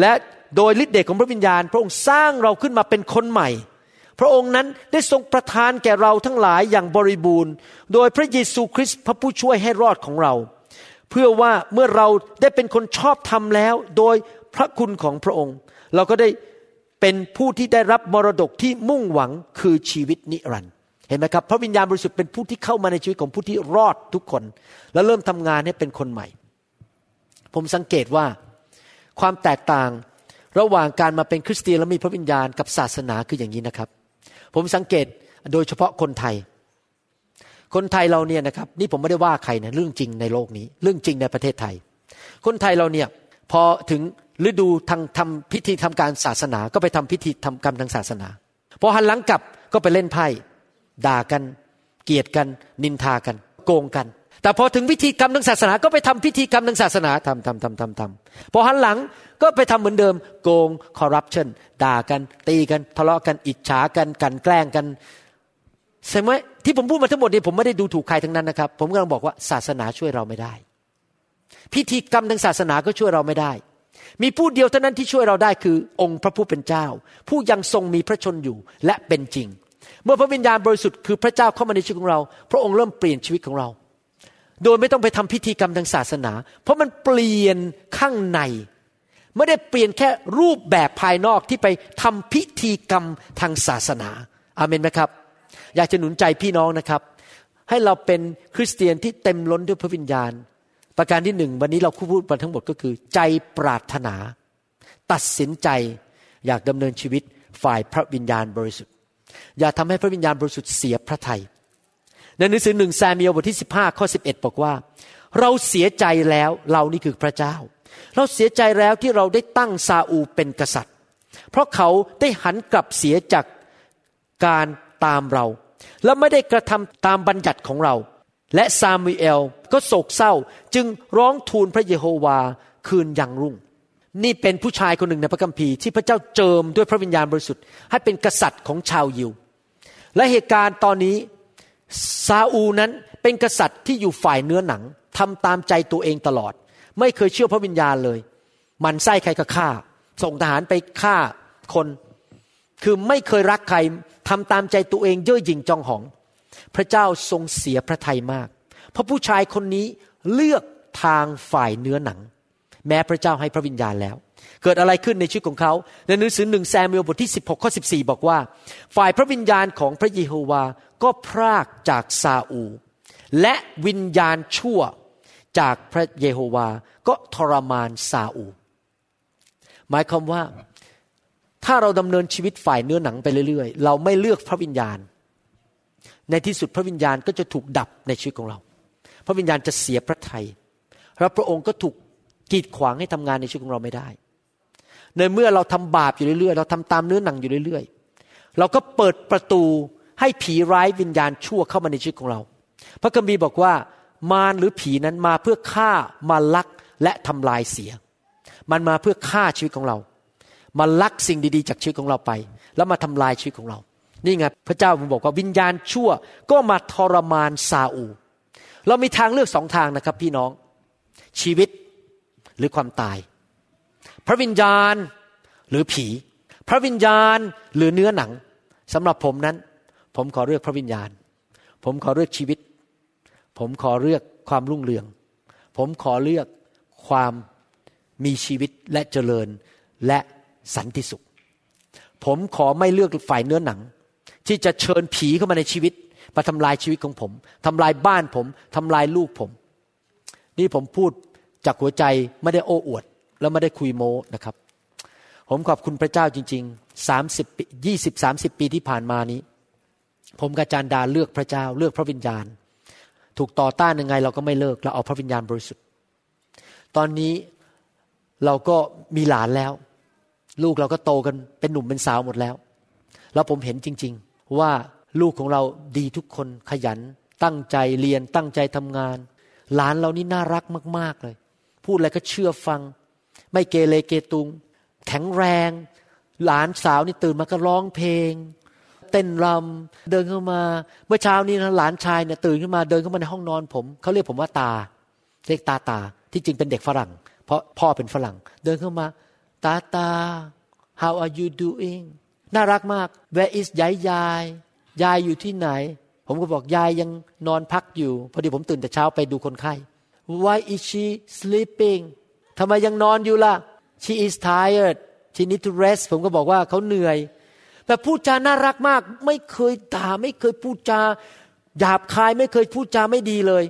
และโดยฤทธิ์เดชของพระวิญญาณ พระองค์สร้างเราขึ้นมาเป็นคนใหม่ พระองค์นั้นได้ทรงประทานแก่เราทั้งหลายอย่างบริบูรณ์ โดยพระเยซูคริสต์พระผู้ช่วยให้รอดของเรา เพื่อว่าเมื่อเราได้เป็นคนชอบธรรมแล้ว โดยพระคุณของพระองค์ เราก็ได้เป็นผู้ที่ได้รับมรดกที่มุ่งหวังคือชีวิตนิรันดร์เห็นไหมครับพระวิญญาณบริสุทธิ์เป็นผู้ที่เข้ามาในชีวิตของผู้ที่รอดทุกคน และเริ่มทำงานให้เป็นคนใหม่ ผมสังเกตว่าความแตกต่างระหว่างการมาเป็นคริสเตียนและมีพระวิญญาณกับศาสนาคืออย่างนี้นะครับ ผมสังเกตโดยเฉพาะคนไทย คนไทยเราเนี่ยนะครับนี่ผมไม่ได้ว่าใครนะเรื่องจริงในโลกนี้ เรื่องจริงในประเทศไทย คนไทยเราเนี่ยพอถึงฤดูทางทำพิธีทำการศาสนา ก็ไปทำพิธีทำกรรมทางศาสนาพอหันหลังกลับก็ไปเล่นไพ่ด่ากัน เกลียดกัน นินทากัน โกงกัน แต่พอถึงพิธีกรรมทางศาสนาก็ไปทำพิธีกรรมทางศาสนาทำทำทำทำทำพอหันหลังก็ไปทำเหมือนเดิมโกงคอร์รัปชันด่ากัน ตีกัน ทะเลาะกันอิจฉากันกันแกล้งกันใช่ไหมที่ผมพูดมาทั้งหมดนี่ผมไม่ได้ดูถูกใครทั้งนั้นนะครับ ผมกำลังบอกว่าศาสนาช่วยเราไม่ได้ พิธีกรรมทางศาสนาก็ช่วยเราไม่ได้ มีผู้เดียวเท่านั้นที่ช่วยเราได้คือ องค์พระผู้เป็นเจ้า ผู้ยังทรงมีพระชนอยู่และเป็นจริง เมื่อพระวิญญาณบริสุทธิ์คือพระเจ้าเข้ามาในชีวิตของเรา พระองค์เริ่มเปลี่ยนชีวิตของเรา โดยไม่ต้องไปทำพิธีกรรมทางศาสนา เพราะมันเปลี่ยนข้างใน ไม่ได้เปลี่ยนแค่รูปแบบภายนอกที่ไปทำพิธีกรรมทางศาสนาอาเมนไหมครับ อยากจะหนุนใจพี่น้องนะครับ ให้เราเป็นคริสเตียนที่เต็มล้นด้วยพระวิญญาณ ประการที่หนึ่งวันนี้เราคูพูดมาทั้งหมดก็คือ ใจปรารถนา ตัดสินใจอยากดำเนินชีวิตฝ่ายพระวิญญาณบริสุทธิ์ อย่าทำให้พระวิญญาณบริสุทธิ์เสียพระทยัย ในหนังสือหนึ่งซมเมียลบทที่ 15 ข้อ 11 บอกว่า เราเสียใจแล้วเรานี่คือพระเจ้า เราเสียใจแล้วที่เราได้ตั้งซาอูเป็นกษัตริย์ เพราะเขาได้หันกลับเสียจากการตามเรา และไม่ได้กระทำตามบัญญัติของเรา และซามูเอลก็โศกเศร้าจึงร้องทูลพระเยโฮวาคืนยังรุ่ง นี่เป็นผู้ชายคนหนึ่งในพระคัมภีร์ที่พระเจ้าเจิมด้วยพระวิญญาณบริสุทธิ์ให้เป็นกษัตริย์ของชาวยิว และเหตุการณ์ตอนนี้ ซาอูนั้นเป็นกษัตริย์ที่อยู่ฝ่ายเนื้อหนังทำตามใจตัวเองตลอด ไม่เคยเชื่อพระวิญญาณเลย มันไส้ใครก็ฆ่า ส่งทหารไปฆ่าคน คือไม่เคยรักใครทำตามใจตัวเองเย่อหยิ่งจองหอง พระเจ้าทรงเสียพระทัยมาก เพราะผู้ชายคนนี้เลือกทางฝ่ายเนื้อหนัง แม้พระเจ้าให้พระวิญญาณแล้ว เกิดอะไรขึ้นในชีวิตของเขาในหนังสือหนึ่งแซมเอลบทที่ 16 ข้อ 14 บอกว่า ฝ่ายพระวิญญาณของพระเยโฮวาก็พรากจากซาอู และวิญญาณชั่วจากพระเยโฮวาก็ทรมานซาอู หมายความว่าถ้าเราดำเนินชีวิตฝ่ายเนื้อหนังไปเรื่อยๆ เราไม่เลือกพระวิญญาณ ในที่สุดพระวิญญาณก็จะถูกดับในชีวิตของเรา พระวิญญาณจะเสียพระทยัยแล้วพระองค์ก็ถูกกีดขวางให้ทำงานในชีวิตของเราไม่ได้ ในเมื่อเราทำบาปอยู่เรื่อยๆ เราทำตามเนื้อหนังอยู่เรื่อยๆ เราก็เปิดประตูให้ผีร้ายวิญญาณชั่วเข้ามาในชีวิตของเรา พระคัมภีร์บอกว่ามารหรือผีนั้นมาเพื่อฆ่ามาลักและทำลายเสีย มันมาเพื่อฆ่าชีวิตของเรา มาลักสิ่งดีๆ จากชีวิตของเราไป แล้วมาทำลายชีวิตของเรา นี่ไงพระเจ้าผมบอกว่าวิญญาณชั่วก็มาทรมานซาอู เรามีทางเลือกสองทางนะครับ พี่น้อง ชีวิตหรือความตาย พระวิญญาณหรือผี พระวิญญาณหรือเนื้อหนังสำหรับผมนั้น ผมขอเลือกพระวิญญาณ ผมขอเลือกชีวิต ผมขอเลือกความรุ่งเรือง ผมขอเลือกความมีชีวิตและเจริญและสันติสุข ผมขอไม่เลือกฝ่ายเนื้อหนัง ที่จะเชิญผีเข้ามาในชีวิตมาทำลายชีวิตของผมทำลายบ้านผมทำลายลูกผม นี่ผมพูดจากหัวใจไม่ได้โอ้อวด แล้วไม่ได้คุยโม้นะครับ ผมขอบคุณพระเจ้าจริงๆสามสิบยี่สิบสามสิบปีที่ผ่านมานี้ ผมกับจารดาเลือกพระเจ้าเลือกพระวิญญาณ ถูกต่อต้านยังไง เราก็ไม่เลิกเราเอาพระวิญญาณบริสุทธิ์ ตอนนี้เราก็มีหลานแล้ว ลูกเราก็โตกันเป็นหนุ่มเป็นสาวหมดแล้ว แล้วผมเห็นจริง ๆ ว่าลูกของเราดีทุกคนขยัน ตั้งใจเรียนตั้งใจทำงาน หลานเรานี่น่ารักมาก ๆเลย พูดอะไรก็เชื่อฟัง ไม่เกเรเกตุง แข็งแรง หลานสาวนี่ตื่นมาก็ร้องเพลง เต้นรำเดินเข้ามา เมื่อเช้านี้นะหลานชายเนี่ยตื่นขึ้นมาเดินเข้ามาในห้องนอนผมเขาเรียกผมว่าตาเรียกตาตาที่จริงเป็นเด็กฝรั่ง เพราะพ่อเป็นฝรั่ง เดินเข้ามา ตาตา how are you doing น่ารักมาก where is ยายยายยายอยู่ที่ไหน ผมก็บอกยายยังนอนพักอยู่ พอดีผมตื่นแต่เช้าไปดูคนไข้ why is she sleeping ทำไมยังนอนอยู่ล่ะ she is tired she need to rest ผมก็บอกว่าเขาเหนื่อย แต่พูดจาน่ารักมาก ไม่เคยด่าไม่เคยพูดจาหยาบคายไม่เคยพูดจาไม่ดีเลย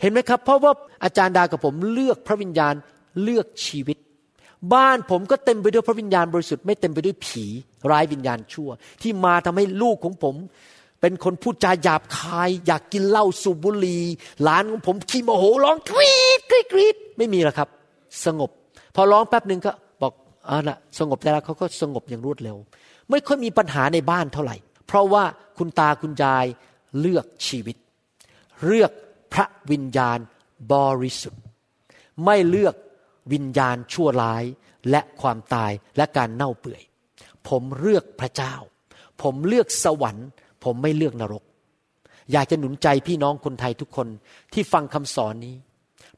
เห็นไหมครับ เพราะว่าอาจารย์ดากับผมเลือกพระวิญญาณเลือกชีวิต บ้านผมก็เต็มไปด้วยพระวิญญาณบริสุทธิ์ไม่เต็มไปด้วยผีร้ายวิญญาณชั่ว ที่มาทำให้ลูกของผม เป็นคนพูดจาหยาบคาย อยากกินเหล้าสูบบุหรี่หลานของผมขี้โมโหร้องกรีดกรีดกรีดไม่มีแล้วครับ สงบ พอร้องแป๊บหนึ่งก็บอกอ่านะสงบแต่แล้วเขาก็สงบอย่างรวดเร็ว ไม่ค่อยมีปัญหาในบ้านเท่าไหร่ เพราะว่าคุณตาคุณยายเลือกชีวิต เลือกพระวิญญาณบริสุทธิ์ ไม่เลือกวิญญาณชั่วร้ายและความตายและการเน่าเปื่อย ผมเลือกพระเจ้า ผมเลือกสวรรค์ ผมไม่เลือกนรก อยากจะหนุนใจพี่น้องคนไทยทุกคนที่ฟังคำสอนนี้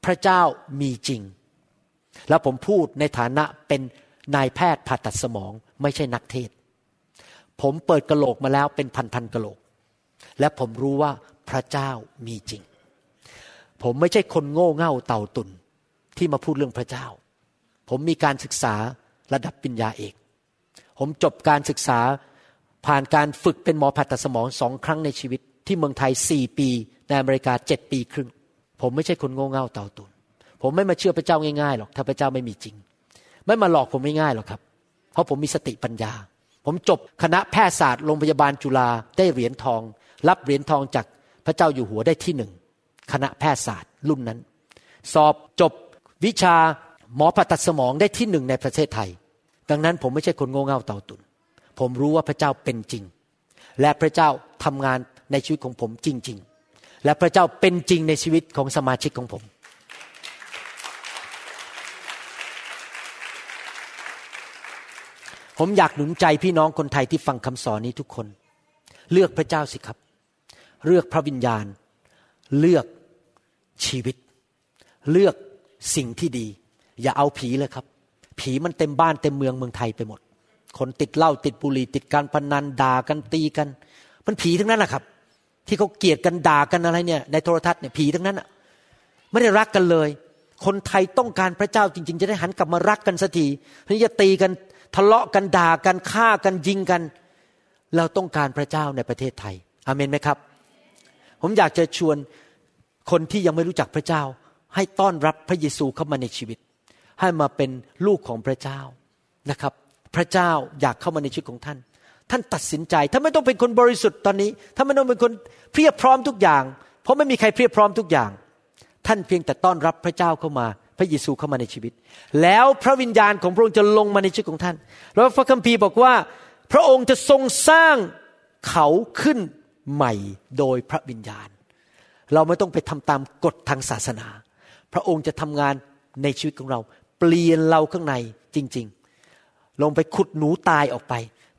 พระเจ้ามีจริง แล้วผมพูดในฐานะเป็นนายแพทย์ผ่าตัดสมอง ไม่ใช่นักเทศ ผมเปิดกระโหลกมาแล้วเป็นพันพันกระโหลก และผมรู้ว่าพระเจ้ามีจริง ผมไม่ใช่คนโง่เง่าเต่าตุนที่มาพูดเรื่องพระเจ้า ผมมีการศึกษาระดับปัญญาเอก ผมจบการศึกษาผ่านการฝึกเป็นหมอผ่าตัดสมองสองครั้งในชีวิต ที่เมืองไทยสี่ปี ในอเมริกาเจ็ดปีครึ่ง ผมไม่ใช่คนโง่เง่าเต่าตุน ผมไม่มาเชื่อพระเจ้าง่ายๆหรอกถ้าพระเจ้าไม่มีจริง ไม่มาหลอกผมง่ายๆหรอกครับ เพราะผมมีสติปัญญา ผมจบคณะแพทยศาสตร์โรงพยาบาลจุฬาได้เหรียญทอง รับเหรียญทองจากพระเจ้าอยู่หัวได้ที่หนึ่งคณะแพทยศาสตร์รุ่นนั้น สอบจบวิชาหมอผ่าตัดสมองได้ที่หนึ่งในประเทศไทย ดังนั้นผมไม่ใช่คนโง่เง่าเต่าตุน ผมรู้ว่าพระเจ้าเป็นจริง และพระเจ้าทำงานในชีวิตของผมจริง ๆ และพระเจ้าเป็นจริงในชีวิตของสมาชิกของผม ผมอยากหนุนใจพี่น้องคนไทยที่ฟังคำสอนนี้ทุกคน เลือกพระเจ้าสิครับ เลือกพระวิญญาณ เลือกชีวิต เลือกสิ่งที่ดี อย่าเอาผีเลยครับ ผีมันเต็มบ้านเต็มเมืองเมืองไทยไปหมด คนติดเหล้าติดบุหรี่ติดการพนันด่ากันตีกัน มันผีทั้งนั้นแหละครับ ที่เขาเกลียดกันด่ากันอะไรเนี่ยในโทรทัศน์เนี่ยผีทั้งนั้นอะไม่ได้รักกันเลย คนไทยต้องการพระเจ้าจริง ๆ จะได้หันกลับมารักกันสักทีนี่จะตีกัน ทะเลาะกันด่ากันฆ่ากันยิงกัน เราต้องการพระเจ้าในประเทศไทยอเมนไหมครับ ผมอยากจะชวนคนที่ยังไม่รู้จักพระเจ้า ให้ต้อนรับพระเยซูเข้ามาในชีวิต ให้มาเป็นลูกของพระเจ้านะครับ พระเจ้าอยากเข้ามาในชีวิตของท่าน ท่านตัดสินใจถ้าไม่ต้องเป็นคนบริสุทธิ์ตอนนี้ถ้าไม่ต้องเป็นคนเพียบพร้อมทุกอย่าง เพราะไม่มีใครเพียบพร้อมทุกอย่าง ท่านเพียงแต่ต้อนรับพระเจ้าเข้ามา พระเยซูเข้ามาในชีวิต แล้วพระวิญญาณของพระองค์จะลงมาในชีวิตของท่าน แล้วพระคัมภีร์บอกว่า พระองค์จะทรงสร้างเขาขึ้นใหม่โดยพระวิญญาณ เราไม่ต้องไปทำตามกฎทางศาสนา พระองค์จะทำงานในชีวิตของเรา เปลี่ยนเราข้างในจริง ๆ ลงไปขุดหนูตายออกไป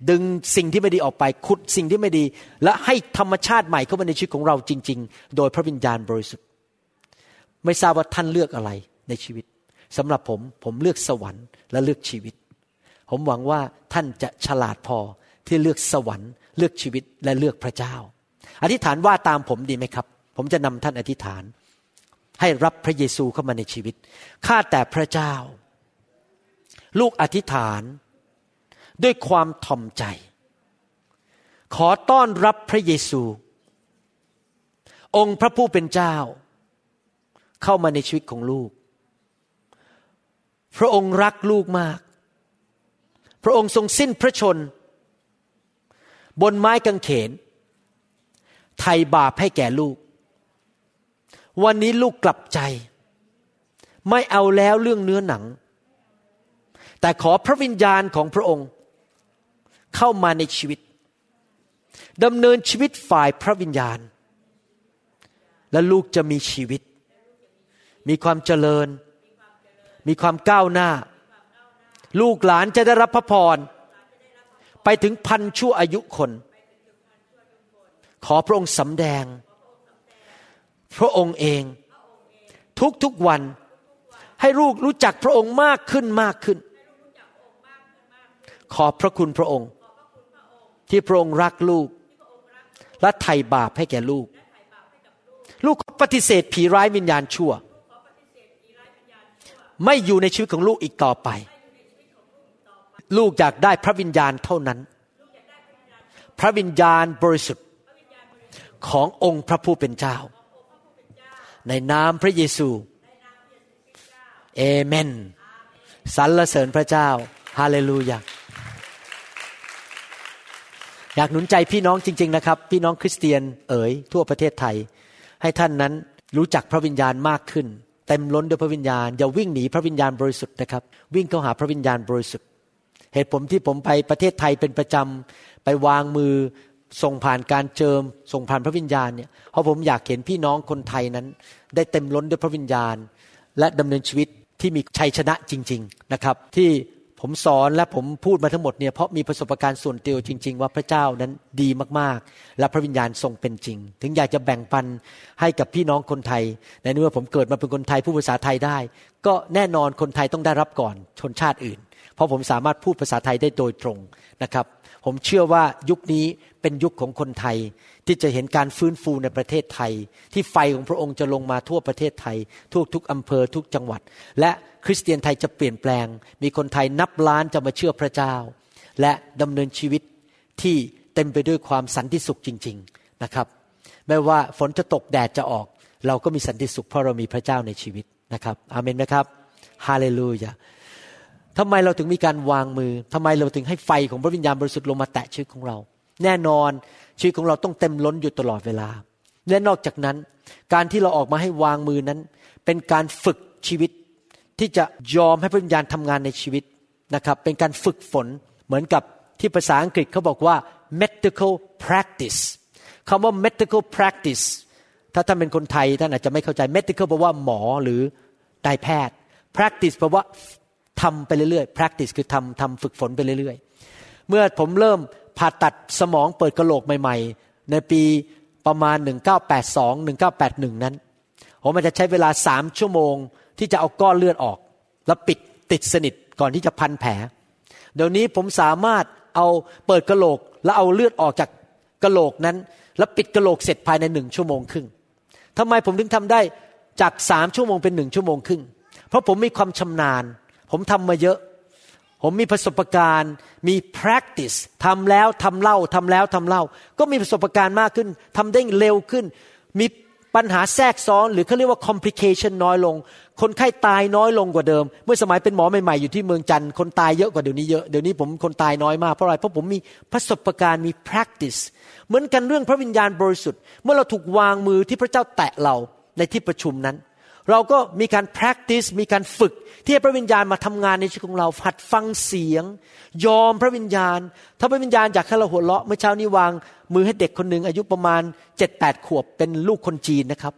ดึงสิ่งที่ไม่ดีออกไป ขุดสิ่งที่ไม่ดี และให้ธรรมชาติใหม่เข้ามาในชีวิตของเราจริง ๆ โดยพระวิญญาณบริสุทธิ์ ไม่ทราบว่าท่านเลือกอะไร ในชีวิตสำหรับผมผมเลือกสวรรค์และเลือกชีวิต ผมหวังว่าท่านจะฉลาดพอที่เลือกสวรรค์ เลือกชีวิตและเลือกพระเจ้า อธิษฐานว่าตามผมดีไหมครับ ผมจะนำท่านอธิษฐาน ให้รับพระเยซูเข้ามาในชีวิตข้าแต่พระเจ้า ลูกอธิษฐาน ด้วยความถ่อมใจ ขอต้อนรับพระเยซู องค์พระผู้เป็นเจ้า เข้ามาในชีวิตของลูก พระองค์รักลูกมาก พระองค์ทรงสิ้นพระชน บนไม้กางเขน ไถ่บาปให้แก่ลูก วันนี้ลูกกลับใจ ไม่เอาแล้วเรื่องเนื้อหนัง แต่ขอพระวิญญาณของพระองค์ เข้ามาในชีวิตดำเนินชีวิตฝ่ายพระวิญญาณ และลูกจะมีชีวิต มีความเจริญ มีความก้าวหน้า ลูกหลานจะได้รับพระพร ไปถึงพันชั่วอายุคน ขอพระองค์สำแดง พระองค์เอง ทุกๆวัน ให้ลูกรู้จักพระองค์มากขึ้นมากขึ้น ขอบพระคุณพระองค์ ที่พระองค์รักลูก และไถ่บาปให้แก่ลูก ลูกปฏิเสธผีร้ายวิญญาณชั่ว ไม่อยู่ในชีวิตของลูกอีกต่อไป ลูกอยากได้พระวิญญาณเท่านั้น พระวิญญาณบริสุทธิ์ขององค์พระผู้เป็นเจ้า ในนามพระเยซูเอเมนสรรเสริญพระเจ้าฮาเลลูยาอยากหนุนใจพี่น้องจริง ๆ นะครับ พี่น้องคริสเตียนเอ๋ยทั่วประเทศไทย ให้ท่านนั้นรู้จักพระวิญญาณมากขึ้น เต็มล้นด้วยพระวิญญาณ อย่าวิ่งหนีพระวิญญาณบริสุทธิ์นะครับ วิ่งเข้าหาพระวิญญาณบริสุทธิ์ เหตุผมที่ผมไปประเทศไทยเป็นประจำไปวางมือส่งผ่านการเจิม ส่งผ่านพระวิญญาณเนี่ยเพราะผมอยากเห็นพี่น้องคนไทยนั้น ได้เต็มล้นด้วยพระวิญญาณ และดำเนินชีวิตที่มีชัยชนะจริง ๆนะครับ ที่ ผมสอนและผมพูดมาทั้งหมดเนี่ยเพราะมีประสบการณ์ส่วนตัวจริง ๆ ว่าพระเจ้านั้นดีมากๆ และพระวิญญาณทรงเป็นจริง ถึงอยากจะแบ่งปันให้กับพี่น้องคนไทย ในเมื่อผมเกิดมาเป็นคนไทยผู้ภาษาไทยได้ ก็แน่นอนคนไทยต้องได้รับก่อนชนชาติอื่น เพราะผมสามารถพูดภาษาไทยได้โดยตรงนะครับ ผมเชื่อว่ายุคนี้เป็นยุคของคนไทย ที่จะเห็นการฟื้นฟูในประเทศไทย ที่ไฟของพระองค์จะลงมาทั่วประเทศไทยทั่วทุกอำเภอทุกจังหวัด และคริสเตียนไทยจะเปลี่ยนแปลง มีคนไทยนับล้านจะมาเชื่อพระเจ้า และดำเนินชีวิตที่เต็มไปด้วยความสันติสุขจริง ๆนะครับ ไม่ว่าฝนจะตกแดดจะออก เราก็มีสันติสุขเพราะเรามีพระเจ้าในชีวิตนะครับอาเมนไหมครับฮาเลลูยาทำไมเราถึงมีการวางมือทำไมเราถึงให้ไฟของพระวิญญาณบริสุทธิ์ลงมาแตะชีวิตของเรา แน่นอนชีวิตของเราต้องเต็มล้นอยู่ตลอดเวลา และนอกจากนั้น การที่เราออกมาให้วางมือนั้น เป็นการฝึกชีวิตที่จะยอมให้พระวิญญาณทำงานในชีวิตนะครับ เป็นการฝึกฝนเหมือนกับที่ภาษาอังกฤษเขาบอกว่า medical practice คำว่า medical practice ถ้าท่านเป็นคนไทยท่านอาจจะไม่เข้าใจ medical แปลว่าหมอหรือนายแพทย์ practice แปลว่าทำไปเรื่อยๆ practice คือทำทำฝึกฝนไปเรื่อยๆ เมื่อผมเริ่ม ผ่าตัดสมองเปิดกระโหลกใหม่ ๆ ในปีประมาณ 1982 1981 นั้น ผมมันจะใช้เวลาสามชั่วโมง ที่จะเอาก้อนเลือดออก แล้วปิดติดสนิทก่อนที่จะพันแผล เดี๋ยวนี้ผมสามารถเอาเปิดกระโหลก แล้วเอาเลือดออกจากกระโหลกนั้น แล้วปิดกระโหลกเสร็จภายในหนึ่งชั่วโมงครึ่งทำไมผมถึงทำได้จากสามชั่วโมงเป็นหนึ่งชั่วโมงครึ่ง เพราะผมมีความชำนาญ ผมทำมาเยอะ ผมมีประสบการณ์มี practice ทำแล้วทำเล่าทำแล้วทำเล่า ก็มีประสบการณ์มากขึ้นทำได้เร็วขึ้น มีปัญหาแทรกซ้อน หรือเขาเรียกว่า complication น้อยลง คนไข้ตายน้อยลงกว่าเดิม เมื่อสมัยเป็นหมอใหม่ๆอยู่ที่เมืองจันทร์คนตายเยอะกว่าเดี๋ยวนี้เยอะเดี๋ยวนี้ผมคนตายน้อยมากเพราะอะไรเพราะผมมีประสบการณ์มี practice เหมือนกันเรื่องพระวิญญาณบริสุทธิ์ เมื่อเราถูกวางมือที่พระเจ้าแตะเราในที่ประชุมนั้น เราก็มีการ practice มีการฝึก ที่พระวิญญาณมาทำงานในชีวิตของเราหัดฟังเสียง ยอมพระวิญญาณ ถ้าพระวิญญาณอยากให้เราหัวเราะเมื่อเช้านี้วางมือให้เด็กคนหนึ่งอายุประมาณเจ็ดแปดขวบเป็นลูกคนจีนนะครับ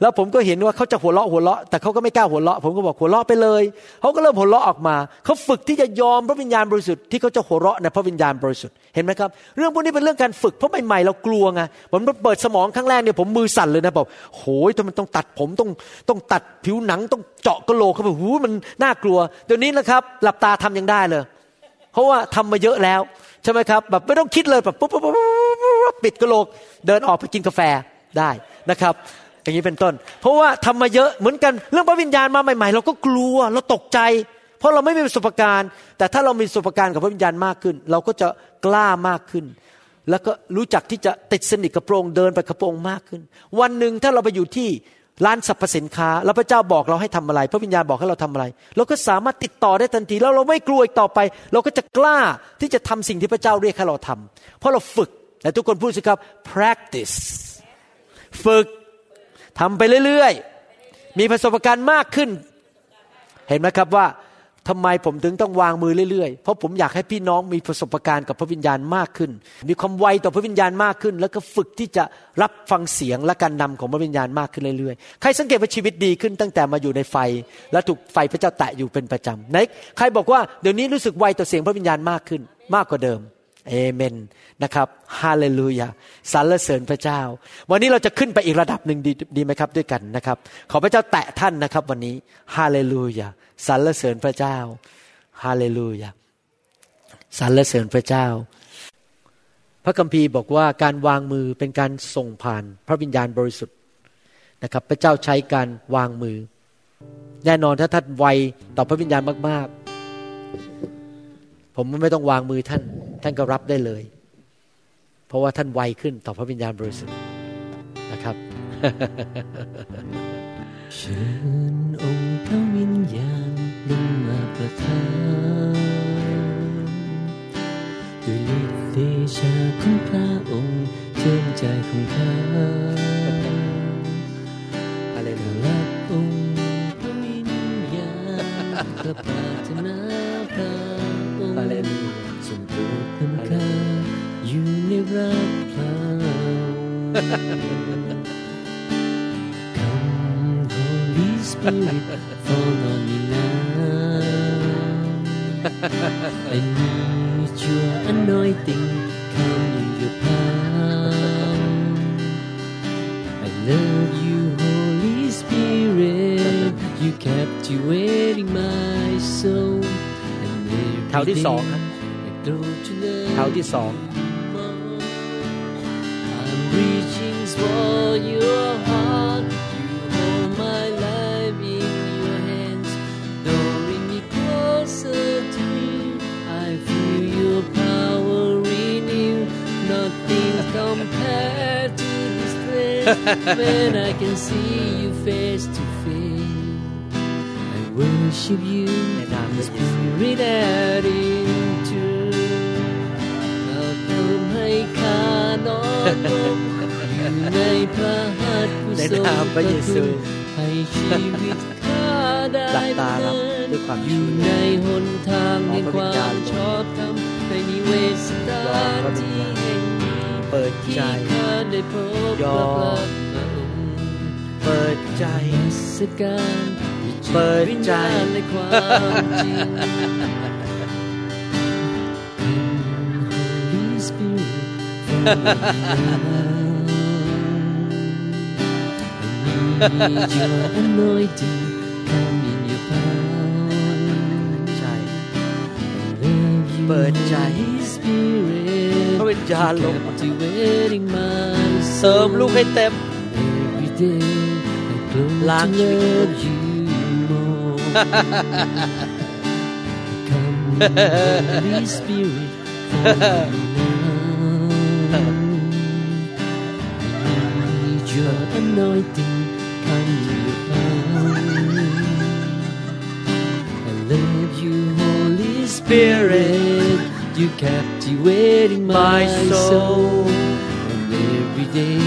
แล้วผมก็เห็นว่าเขาจะหัวเราะหัวเราะ แต่เขาก็ไม่กล้าหัวเราะ ผมก็บอกหัวเราะไปเลยเขาก็เริ่มหัวเราะออกมาเขาฝึกที่จะยอมพระวิญญาณบริสุทธิ์ที่เขาจะหัวเราะในพระวิญญาณบริสุทธิ์เห็นไหมครับ เรื่องพวกนี้เป็นเรื่องการฝึกเพราะใหม่ๆเรากลัวไงผมเปิดสมองครั้งแรกเนี่ยผมมือสั่นเลยนะบอกโหยทำไมต้องตัดผมต้องต้องตัดผิวหนังต้องเจาะกระโหลกเขาบอกหูมันน่ากลัวเดี๋ยวนี้นะครับ หลับตาทำยังได้เลย เพราะว่าทำมาเยอะแล้วใช่ไหมครับแบบไม่ต้องคิดเลยแบบปุ๊บปุ๊บปุ๊บปิดกระโหลกเดินออกไปกินกาแฟได้นะครับ อย่างนี้เป็นต้น เพราะว่าทำมาเยอะเหมือนกันเรื่องพระวิญญาณมาใหม่ ๆ เราก็กลัวเราตกใจ เพราะเราไม่มีประสบการณ์ แต่ถ้าเรามีประสบการณ์กับพระวิญญาณมากขึ้น เราก็จะกล้ามากขึ้น แล้วก็รู้จักที่จะติดสนิทกับพระองค์เดินไปกับพระองค์มากขึ้น วันหนึ่งถ้าเราไปอยู่ที่ร้านสรรพสินค้า แล้วพระเจ้าบอกเราให้ทำอะไร พระวิญญาณบอกให้เราทำอะไร เราก็สามารถติดต่อได้ทันทีแล้วเราไม่กลัวอีกต่อไป เราก็จะกล้าที่จะทำสิ่งที่พระเจ้าเรียกให้เราทำเพราะเราฝึกแต่ทุกคนพูดสิครับ practice ฝึก ทำไปเรื่อยๆ มีประสบการณ์มากขึ้น เห็นไหมครับว่าทำไมผมถึงต้องวางมือเรื่อยๆ เพราะผมอยากให้พี่น้องมีประสบการณ์กับพระวิญญาณมากขึ้น มีความไวต่อพระวิญญาณมากขึ้น แล้วก็ฝึกที่จะรับฟังเสียงและการนำของพระวิญญาณมากขึ้นเรื่อยๆ ใครสังเกตว่าชีวิตดีขึ้นตั้งแต่มาอยู่ในไฟ และถูกไฟพระเจ้าแตะอยู่เป็นประจำไหนใครบอกว่าเดี๋ยวนี้รู้สึกไวต่อเสียงพระวิญญาณมากขึ้น มากกว่าเดิม เอเมนนะครับฮาเลลูยาสรรเสริญพระเจ้า วันนี้เราจะขึ้นไปอีกระดับหนึ่งดีดีไหมครับด้วยกันนะครับ ขอพระเจ้าแตะท่านนะครับ วันนี้ฮาเลลูยาสรรเสริญพระเจ้าฮาเลลูยาสรรเสริญพระเจ้า พระคัมภีร์บอกว่าการวางมือเป็นการส่งผ่าน พระวิญญาณบริสุทธิ์นะครับ พระเจ้าใช้การวางมือ แน่นอนถ้าท่านไวต่อพระวิญญาณมาก ๆ ผมไม่ต้องวางมือท่าน ท่านก็รับได้เลย เพราะว่าท่านไวขึ้นต่อพระวิญญาณบริสุทธิ์นะครับเชิญองค์พระวิญญาณลงมาประทานด้วยฤทธิ์เดชาของพระองค์เชื่อมใจของข้าอะไรเลยรับองค์พระวิญญาณกระปรารถนา อยู่ในรักพระองค์ Come Holy Spirit fall on me now I need your anointing come in your power I love you Holy Spirit you captivating my soul and แถวที่สองครับ I grow to love แถวที่สอง I'm reaching for your heart. You hold my life in your hands, drawing me closer to you. I feel your power in you. Nothing compared to this place when I can see you face to face. I worship you, ในนามพระเยซู Spirit that into เราเติมให้ข้า นอนลงอยู่ในพระหัตถ์ผู้ในทรงนามพระเยซูให้ชีวิตข้าได้หลับตารับด้วยความอยู่เชื่อในหนทางแห่งขอคพระวิญวาญาณมลงชอบธรรมในนิเวศสถานที่แห่งนี้เปิดที่ใจข้าได้พบยอกับมพระองค์เปิดใจสการวิจิตเปิดวิญใจญาณในความจริง need your anointing come in your power ใจ Love you เปิดใจ Holy Spirit พระวิญญาณลง captivating my เสริม soul ลูกให้เต็ม Every day I grow ล้าง to ชีวิตของ love you more. Come, Holy Spirit, follow me anointing, come in your. I love you, Holy Spirit. You captivating my, My soul. soul. And every day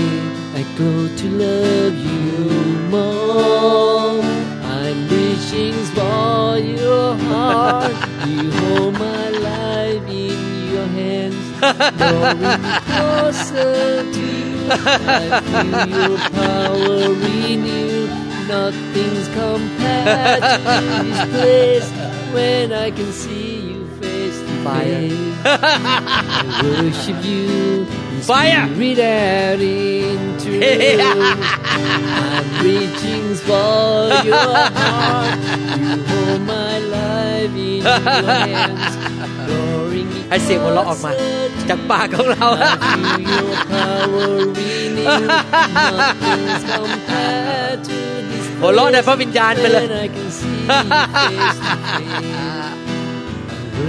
I grow to love you more. I'm reaching for your heart. you hold my life in your hands. *laughs* Drawing me closer to feel your power renew. Nothing's compared to this place when I can see you face to Fire. face. I worship you. in Fire. *laughs* Spirit and in truth. I'm reaching for your heart. You hold my life in your hands. Drawing me ให้เสียงหัวเราะออกมา closer to จากปากของเรา I feel your power in you. Nothing's compared to this หัวเราะในพระวิญญาณไปเลย Then I can see you face to face.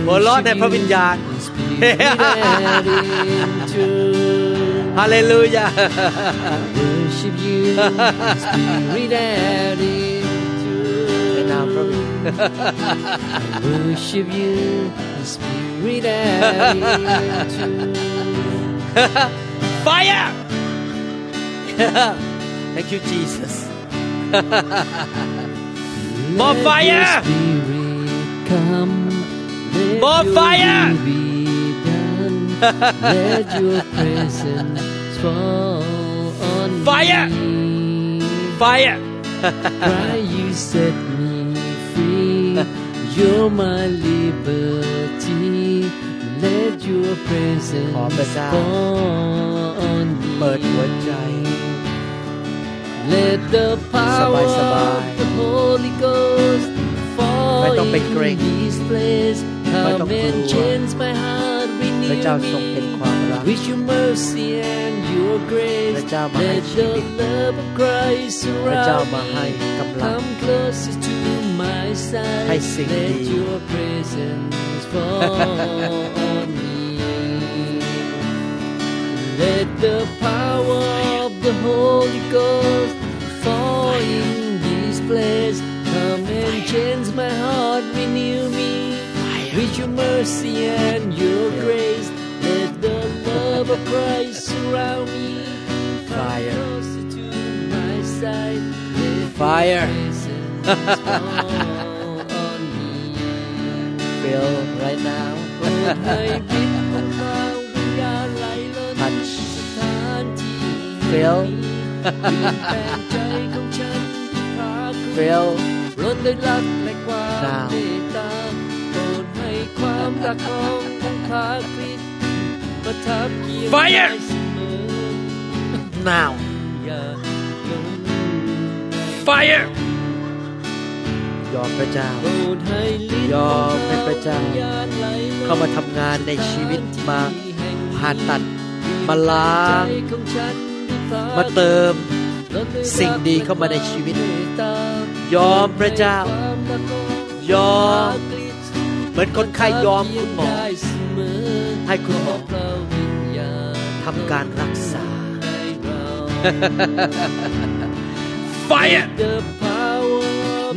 หัวเราะในพระวิญญาณ Spirit and in truth. ฮาเลลูยา Worship you, Spirit and in ใน truth. นามพระวิญญาณ Worship you, Spirit and *laughs* in. Fire *laughs* Thank you Jesus *laughs* More fire! Come. More fire! be done. Let your presence fall on Fire! me. Fire Cry, you set me free. You're my liberty Let your presence ขอพระเจ้า fall on me. เปิดหัวใจ Let the power สบายๆ of the Holy Ghost ไม่ fall ต้องไปเกรง in this place. ไม่ต้อง Come กลั and ว change my heart, พระเจ้า renew ทรงเป็น me. ความรัก With your mercy and your พ grace, ระเจ้ามาให้ let ชี the วิต love of Christ พระเจ้า surround มาให้ me. กำลัง Come closer to my side. I sing Let thee. your presence fall on me. Let the power of the Holy Ghost fall in this place. Come and change my heart, renew me with your mercy and your grace. Let the love of Christ *laughs* surround me. Fire. Fire. Feel right now โปรดให้พิษของข้าวิญญาณไหลล้น Touch สถานที่ Feel เปลี่ยนแปลงใจของฉันที่ขาดคุณ Feel ล้นด้วยรักและความ Now เมตตาโปรดให้ความรักขององค์พระคริสต์ประทับเคียง Fire กายเสมอ now อย่าหลง Fire ยอมพระเจ้าโปรดให้ลิ้นยอมให้พระเจ้าวิญญาณไหลล้นเข้ามาทำงานในชีวิตมาผ่าตัด มาล้าง มาเติม สิ่งดีเข้ามาในชีวิต ยอมพระเจ้า ยอม เหมือนคนไข้ยอมคุณหมอ ให้คุณหมอทำการรักษา Fire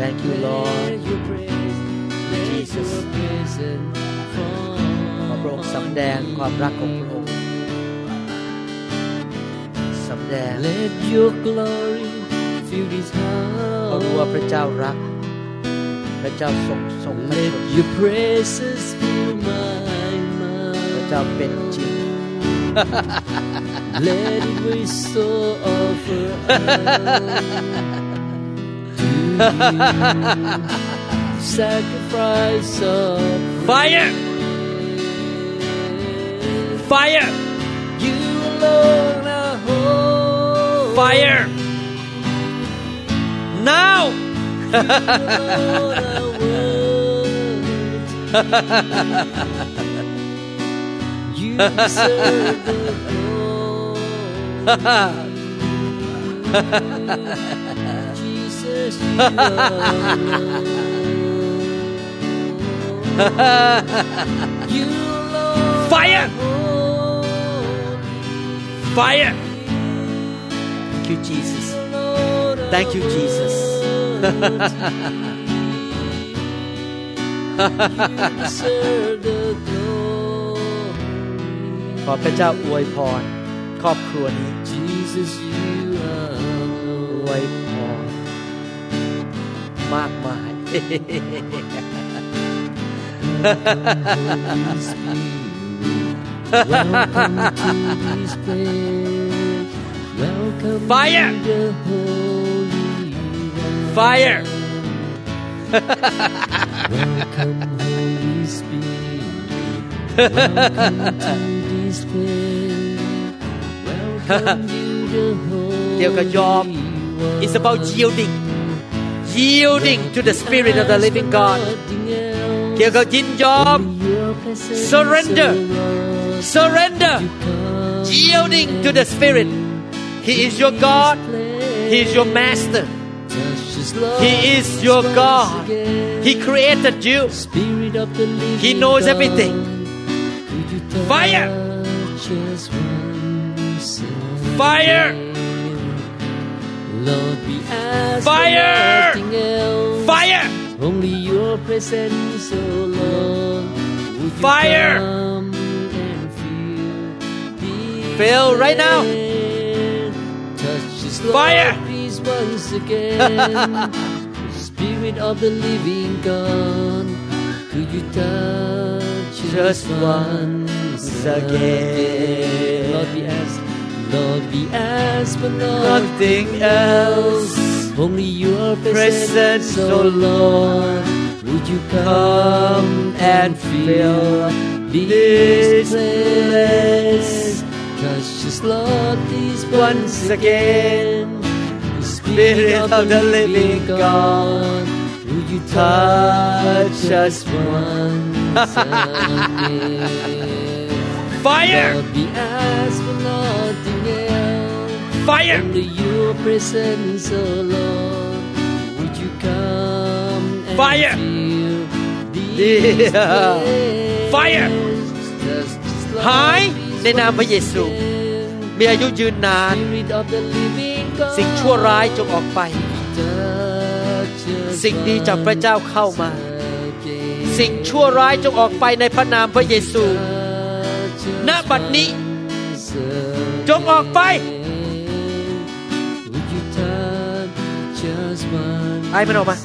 Thank you Lord Let your praise, let Jesus. your presence fall ขอพระองค์สำแดงความรักของพระองค์สำแดง Let your glory fill this เพราะรู้ว่าพระ house. เจ้ารัก พระเจ้าทรงทรงพระ Let ชน your praises fill my พระเจ้า mouth. เป็นจริง Let it restore offer to you. *laughs* Sacrifice of Fire. Fire You alone are holy. Fire Now You alone are worthy. You deserve the glory. *laughs* Jesus, *laughs* you alone. You alone Fire! are holy. Fire Thank you Jesus Thank you, Jesus. *laughs* Deserve the glory. ขอพระเจ้าอวยพร ครอบครัวนี้ Jesus, you อวยพร มากมาย Welcome to this place. Welcome Fire! to the Holy Land. Fire Welcome, Holy Spirit. Welcome to this place. Welcome you, the Holy เกี่ยวกับยอม One. It's about yielding yielding to the Spirit of the living God. Surrender. Surrender. Yielding to the Spirit. He is your God. He is your Master. He is your God. He created you. He knows everything. Fire! Fire! Again? Lord, we ask Fire. else. fire Only your presence, oh Lord. Would Fire. come and fill this Fill right now. land? Touch this Fire. please once again. *laughs* Spirit of the living God, could you touch Just us once again. Lord, we ask, Lord, we ask for nothing else only your presence, Presence, oh Lord. Would you come and fill this place? Touch us, Lord, please once again. The Spirit of the living God, would you touch us once *laughs* again? fire fire Under your presence, oh Lord, would you come and Fire. fill this Yeah. place? Fire. Just as Lord, หาย please ในนามพระเยซู once again. มีอายุยืนนาน Spirit of the living God, สิ่งชั่วร้ายจงออกไป touch us สิ่งดีจากพระเจ้าเข้ามา again. สิ่งชั่วร้ายจงออกไปในพระนามพระเยซู Touch us ณบัดนี้ once again. จงออกไป ไอ้มันออกมา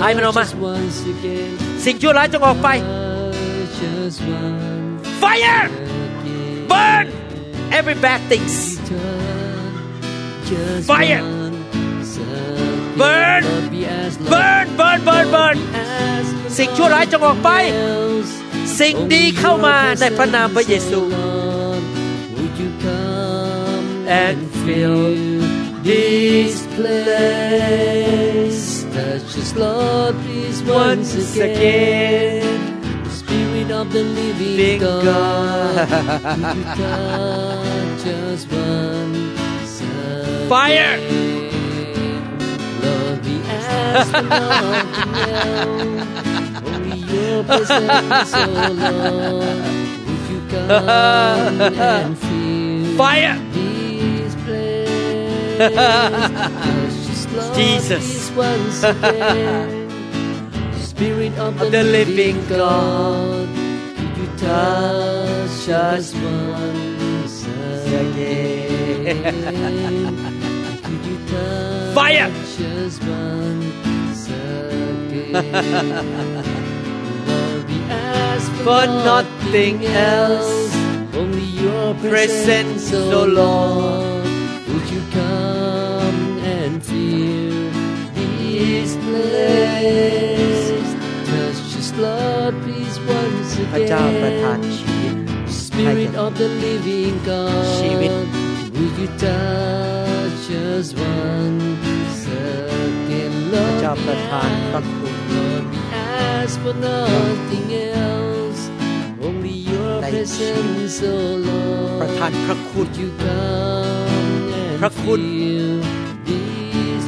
ไอ้มันออกมา Touch us once again. สิ่งชั่วร้ายจงออกไป Touch us once fire again. burn every bad things Touch us Fire. once again. Burn. Lord, we ask, Lord, burn burn burn burn we ask for สิ่งชั่วร้ายจงออกไป else. สิ่งดีเข้ามาในพระนามพระเยซู Lord, would you come And and fill fill this place? Touch us, Lord, please once once again. again Spirit of the living Living God, God. you touch us once again? Fire. Lord, we ask for nothing else. Only your presence, oh Lord. Would you come *laughs* and fill fire *laughs* Jesus. please *laughs* once again. Spirit of the, Of the living God, could you touch us once again? Could you touch Fire. us once again? Lord, we ask for, For nothing else. Only your Presence, presence, oh Lord Would you come and fill this place? Touch us, Lord, please once พระเจ้าประทาน again. ชีวิต Spirit of the living God, ชีวิต would you touch us once again, พระ Lord? เจ้าประทานพระ we คุณ Lord, we ask for nothing else, only your ใน presence, oh ประ Lord. ทานพระคุณ Would you come and พระคุณ fill this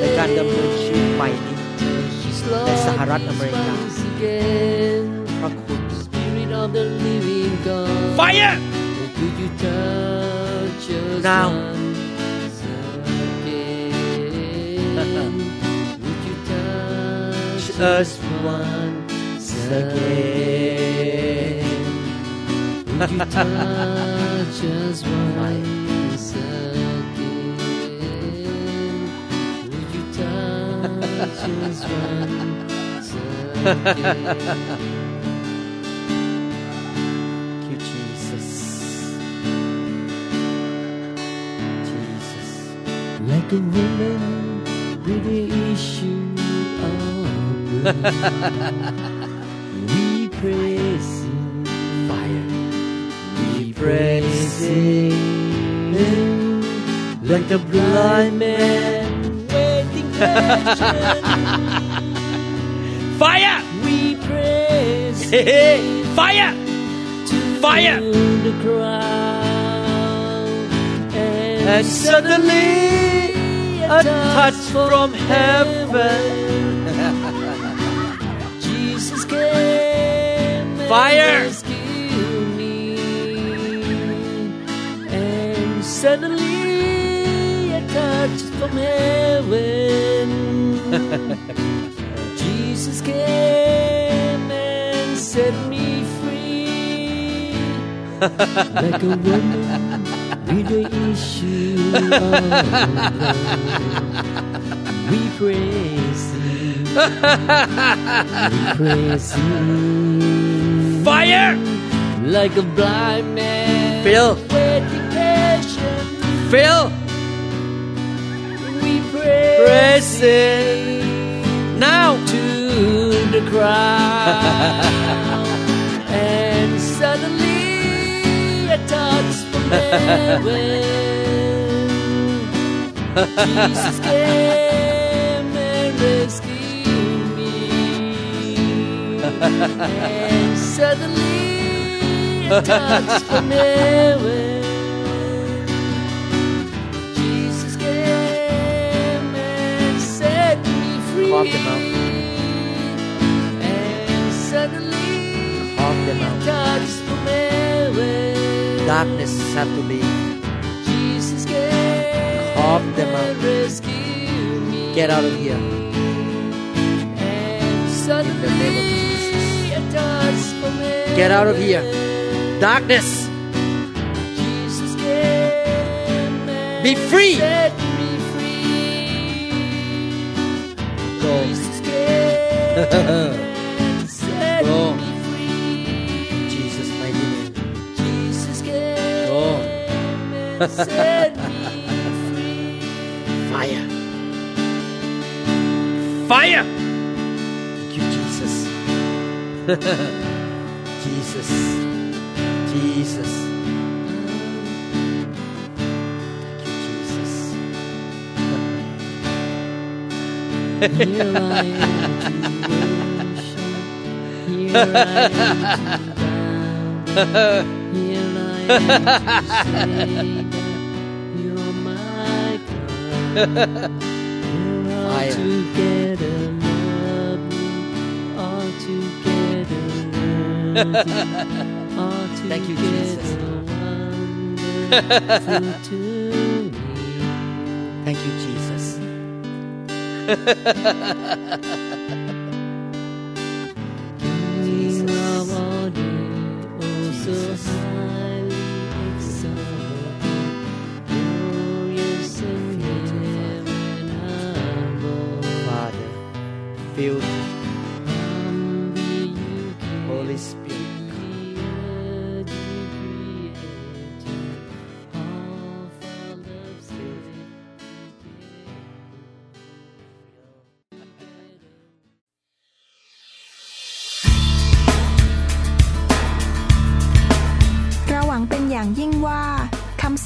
ในการดำเนินชีวิต place? ใหม่นี้ Touch us, ใน Lord, สหรัฐอเม please ริกา once again. พระคุณ Spirit of the living God. fire Could you touch us Now. once again? Would you touch us us once again. again? Would you touch us once again? *laughs* you Jesus Jesus Like a woman with the issue of we praise you. Fire. We praise Him like a blind man. Fire. We praise. Fire. to Fire. the crowd, and, And suddenly a touch from heaven. *laughs* Jesus came Fire. and rescued me, and suddenly from heaven. *laughs* Jesus came and set me free, like a woman with the issue of. We praise you. We praise you. Fire. Like a blind man. Phil. Phil. We praise, Praise Him. Now. to the crowd. *laughs* and suddenly a touch from heaven. Jesus came and rescued me. and suddenly a touch from heaven. Cough them out. And suddenly Cough them out. a touch from heaven. Darkness have to leave. Jesus came Cough them out. Get out of here. And suddenly In the name of Jesus. a touch from heaven. Get out of here. Darkness. Jesus came and Be free. Set Go. me oh. free. Jesus mighty name. Jesus came oh. Go. and set me free. Fire. Fire. Thank you, Jesus. *laughs* Jesus. Jesus. Thank you, Jesus. Thank you, Jesus. *laughs* Jesus.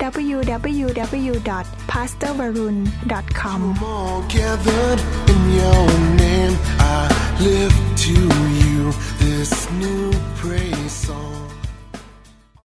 www.pastorvarun.com Come all gathered in your name. I to you this new praise song.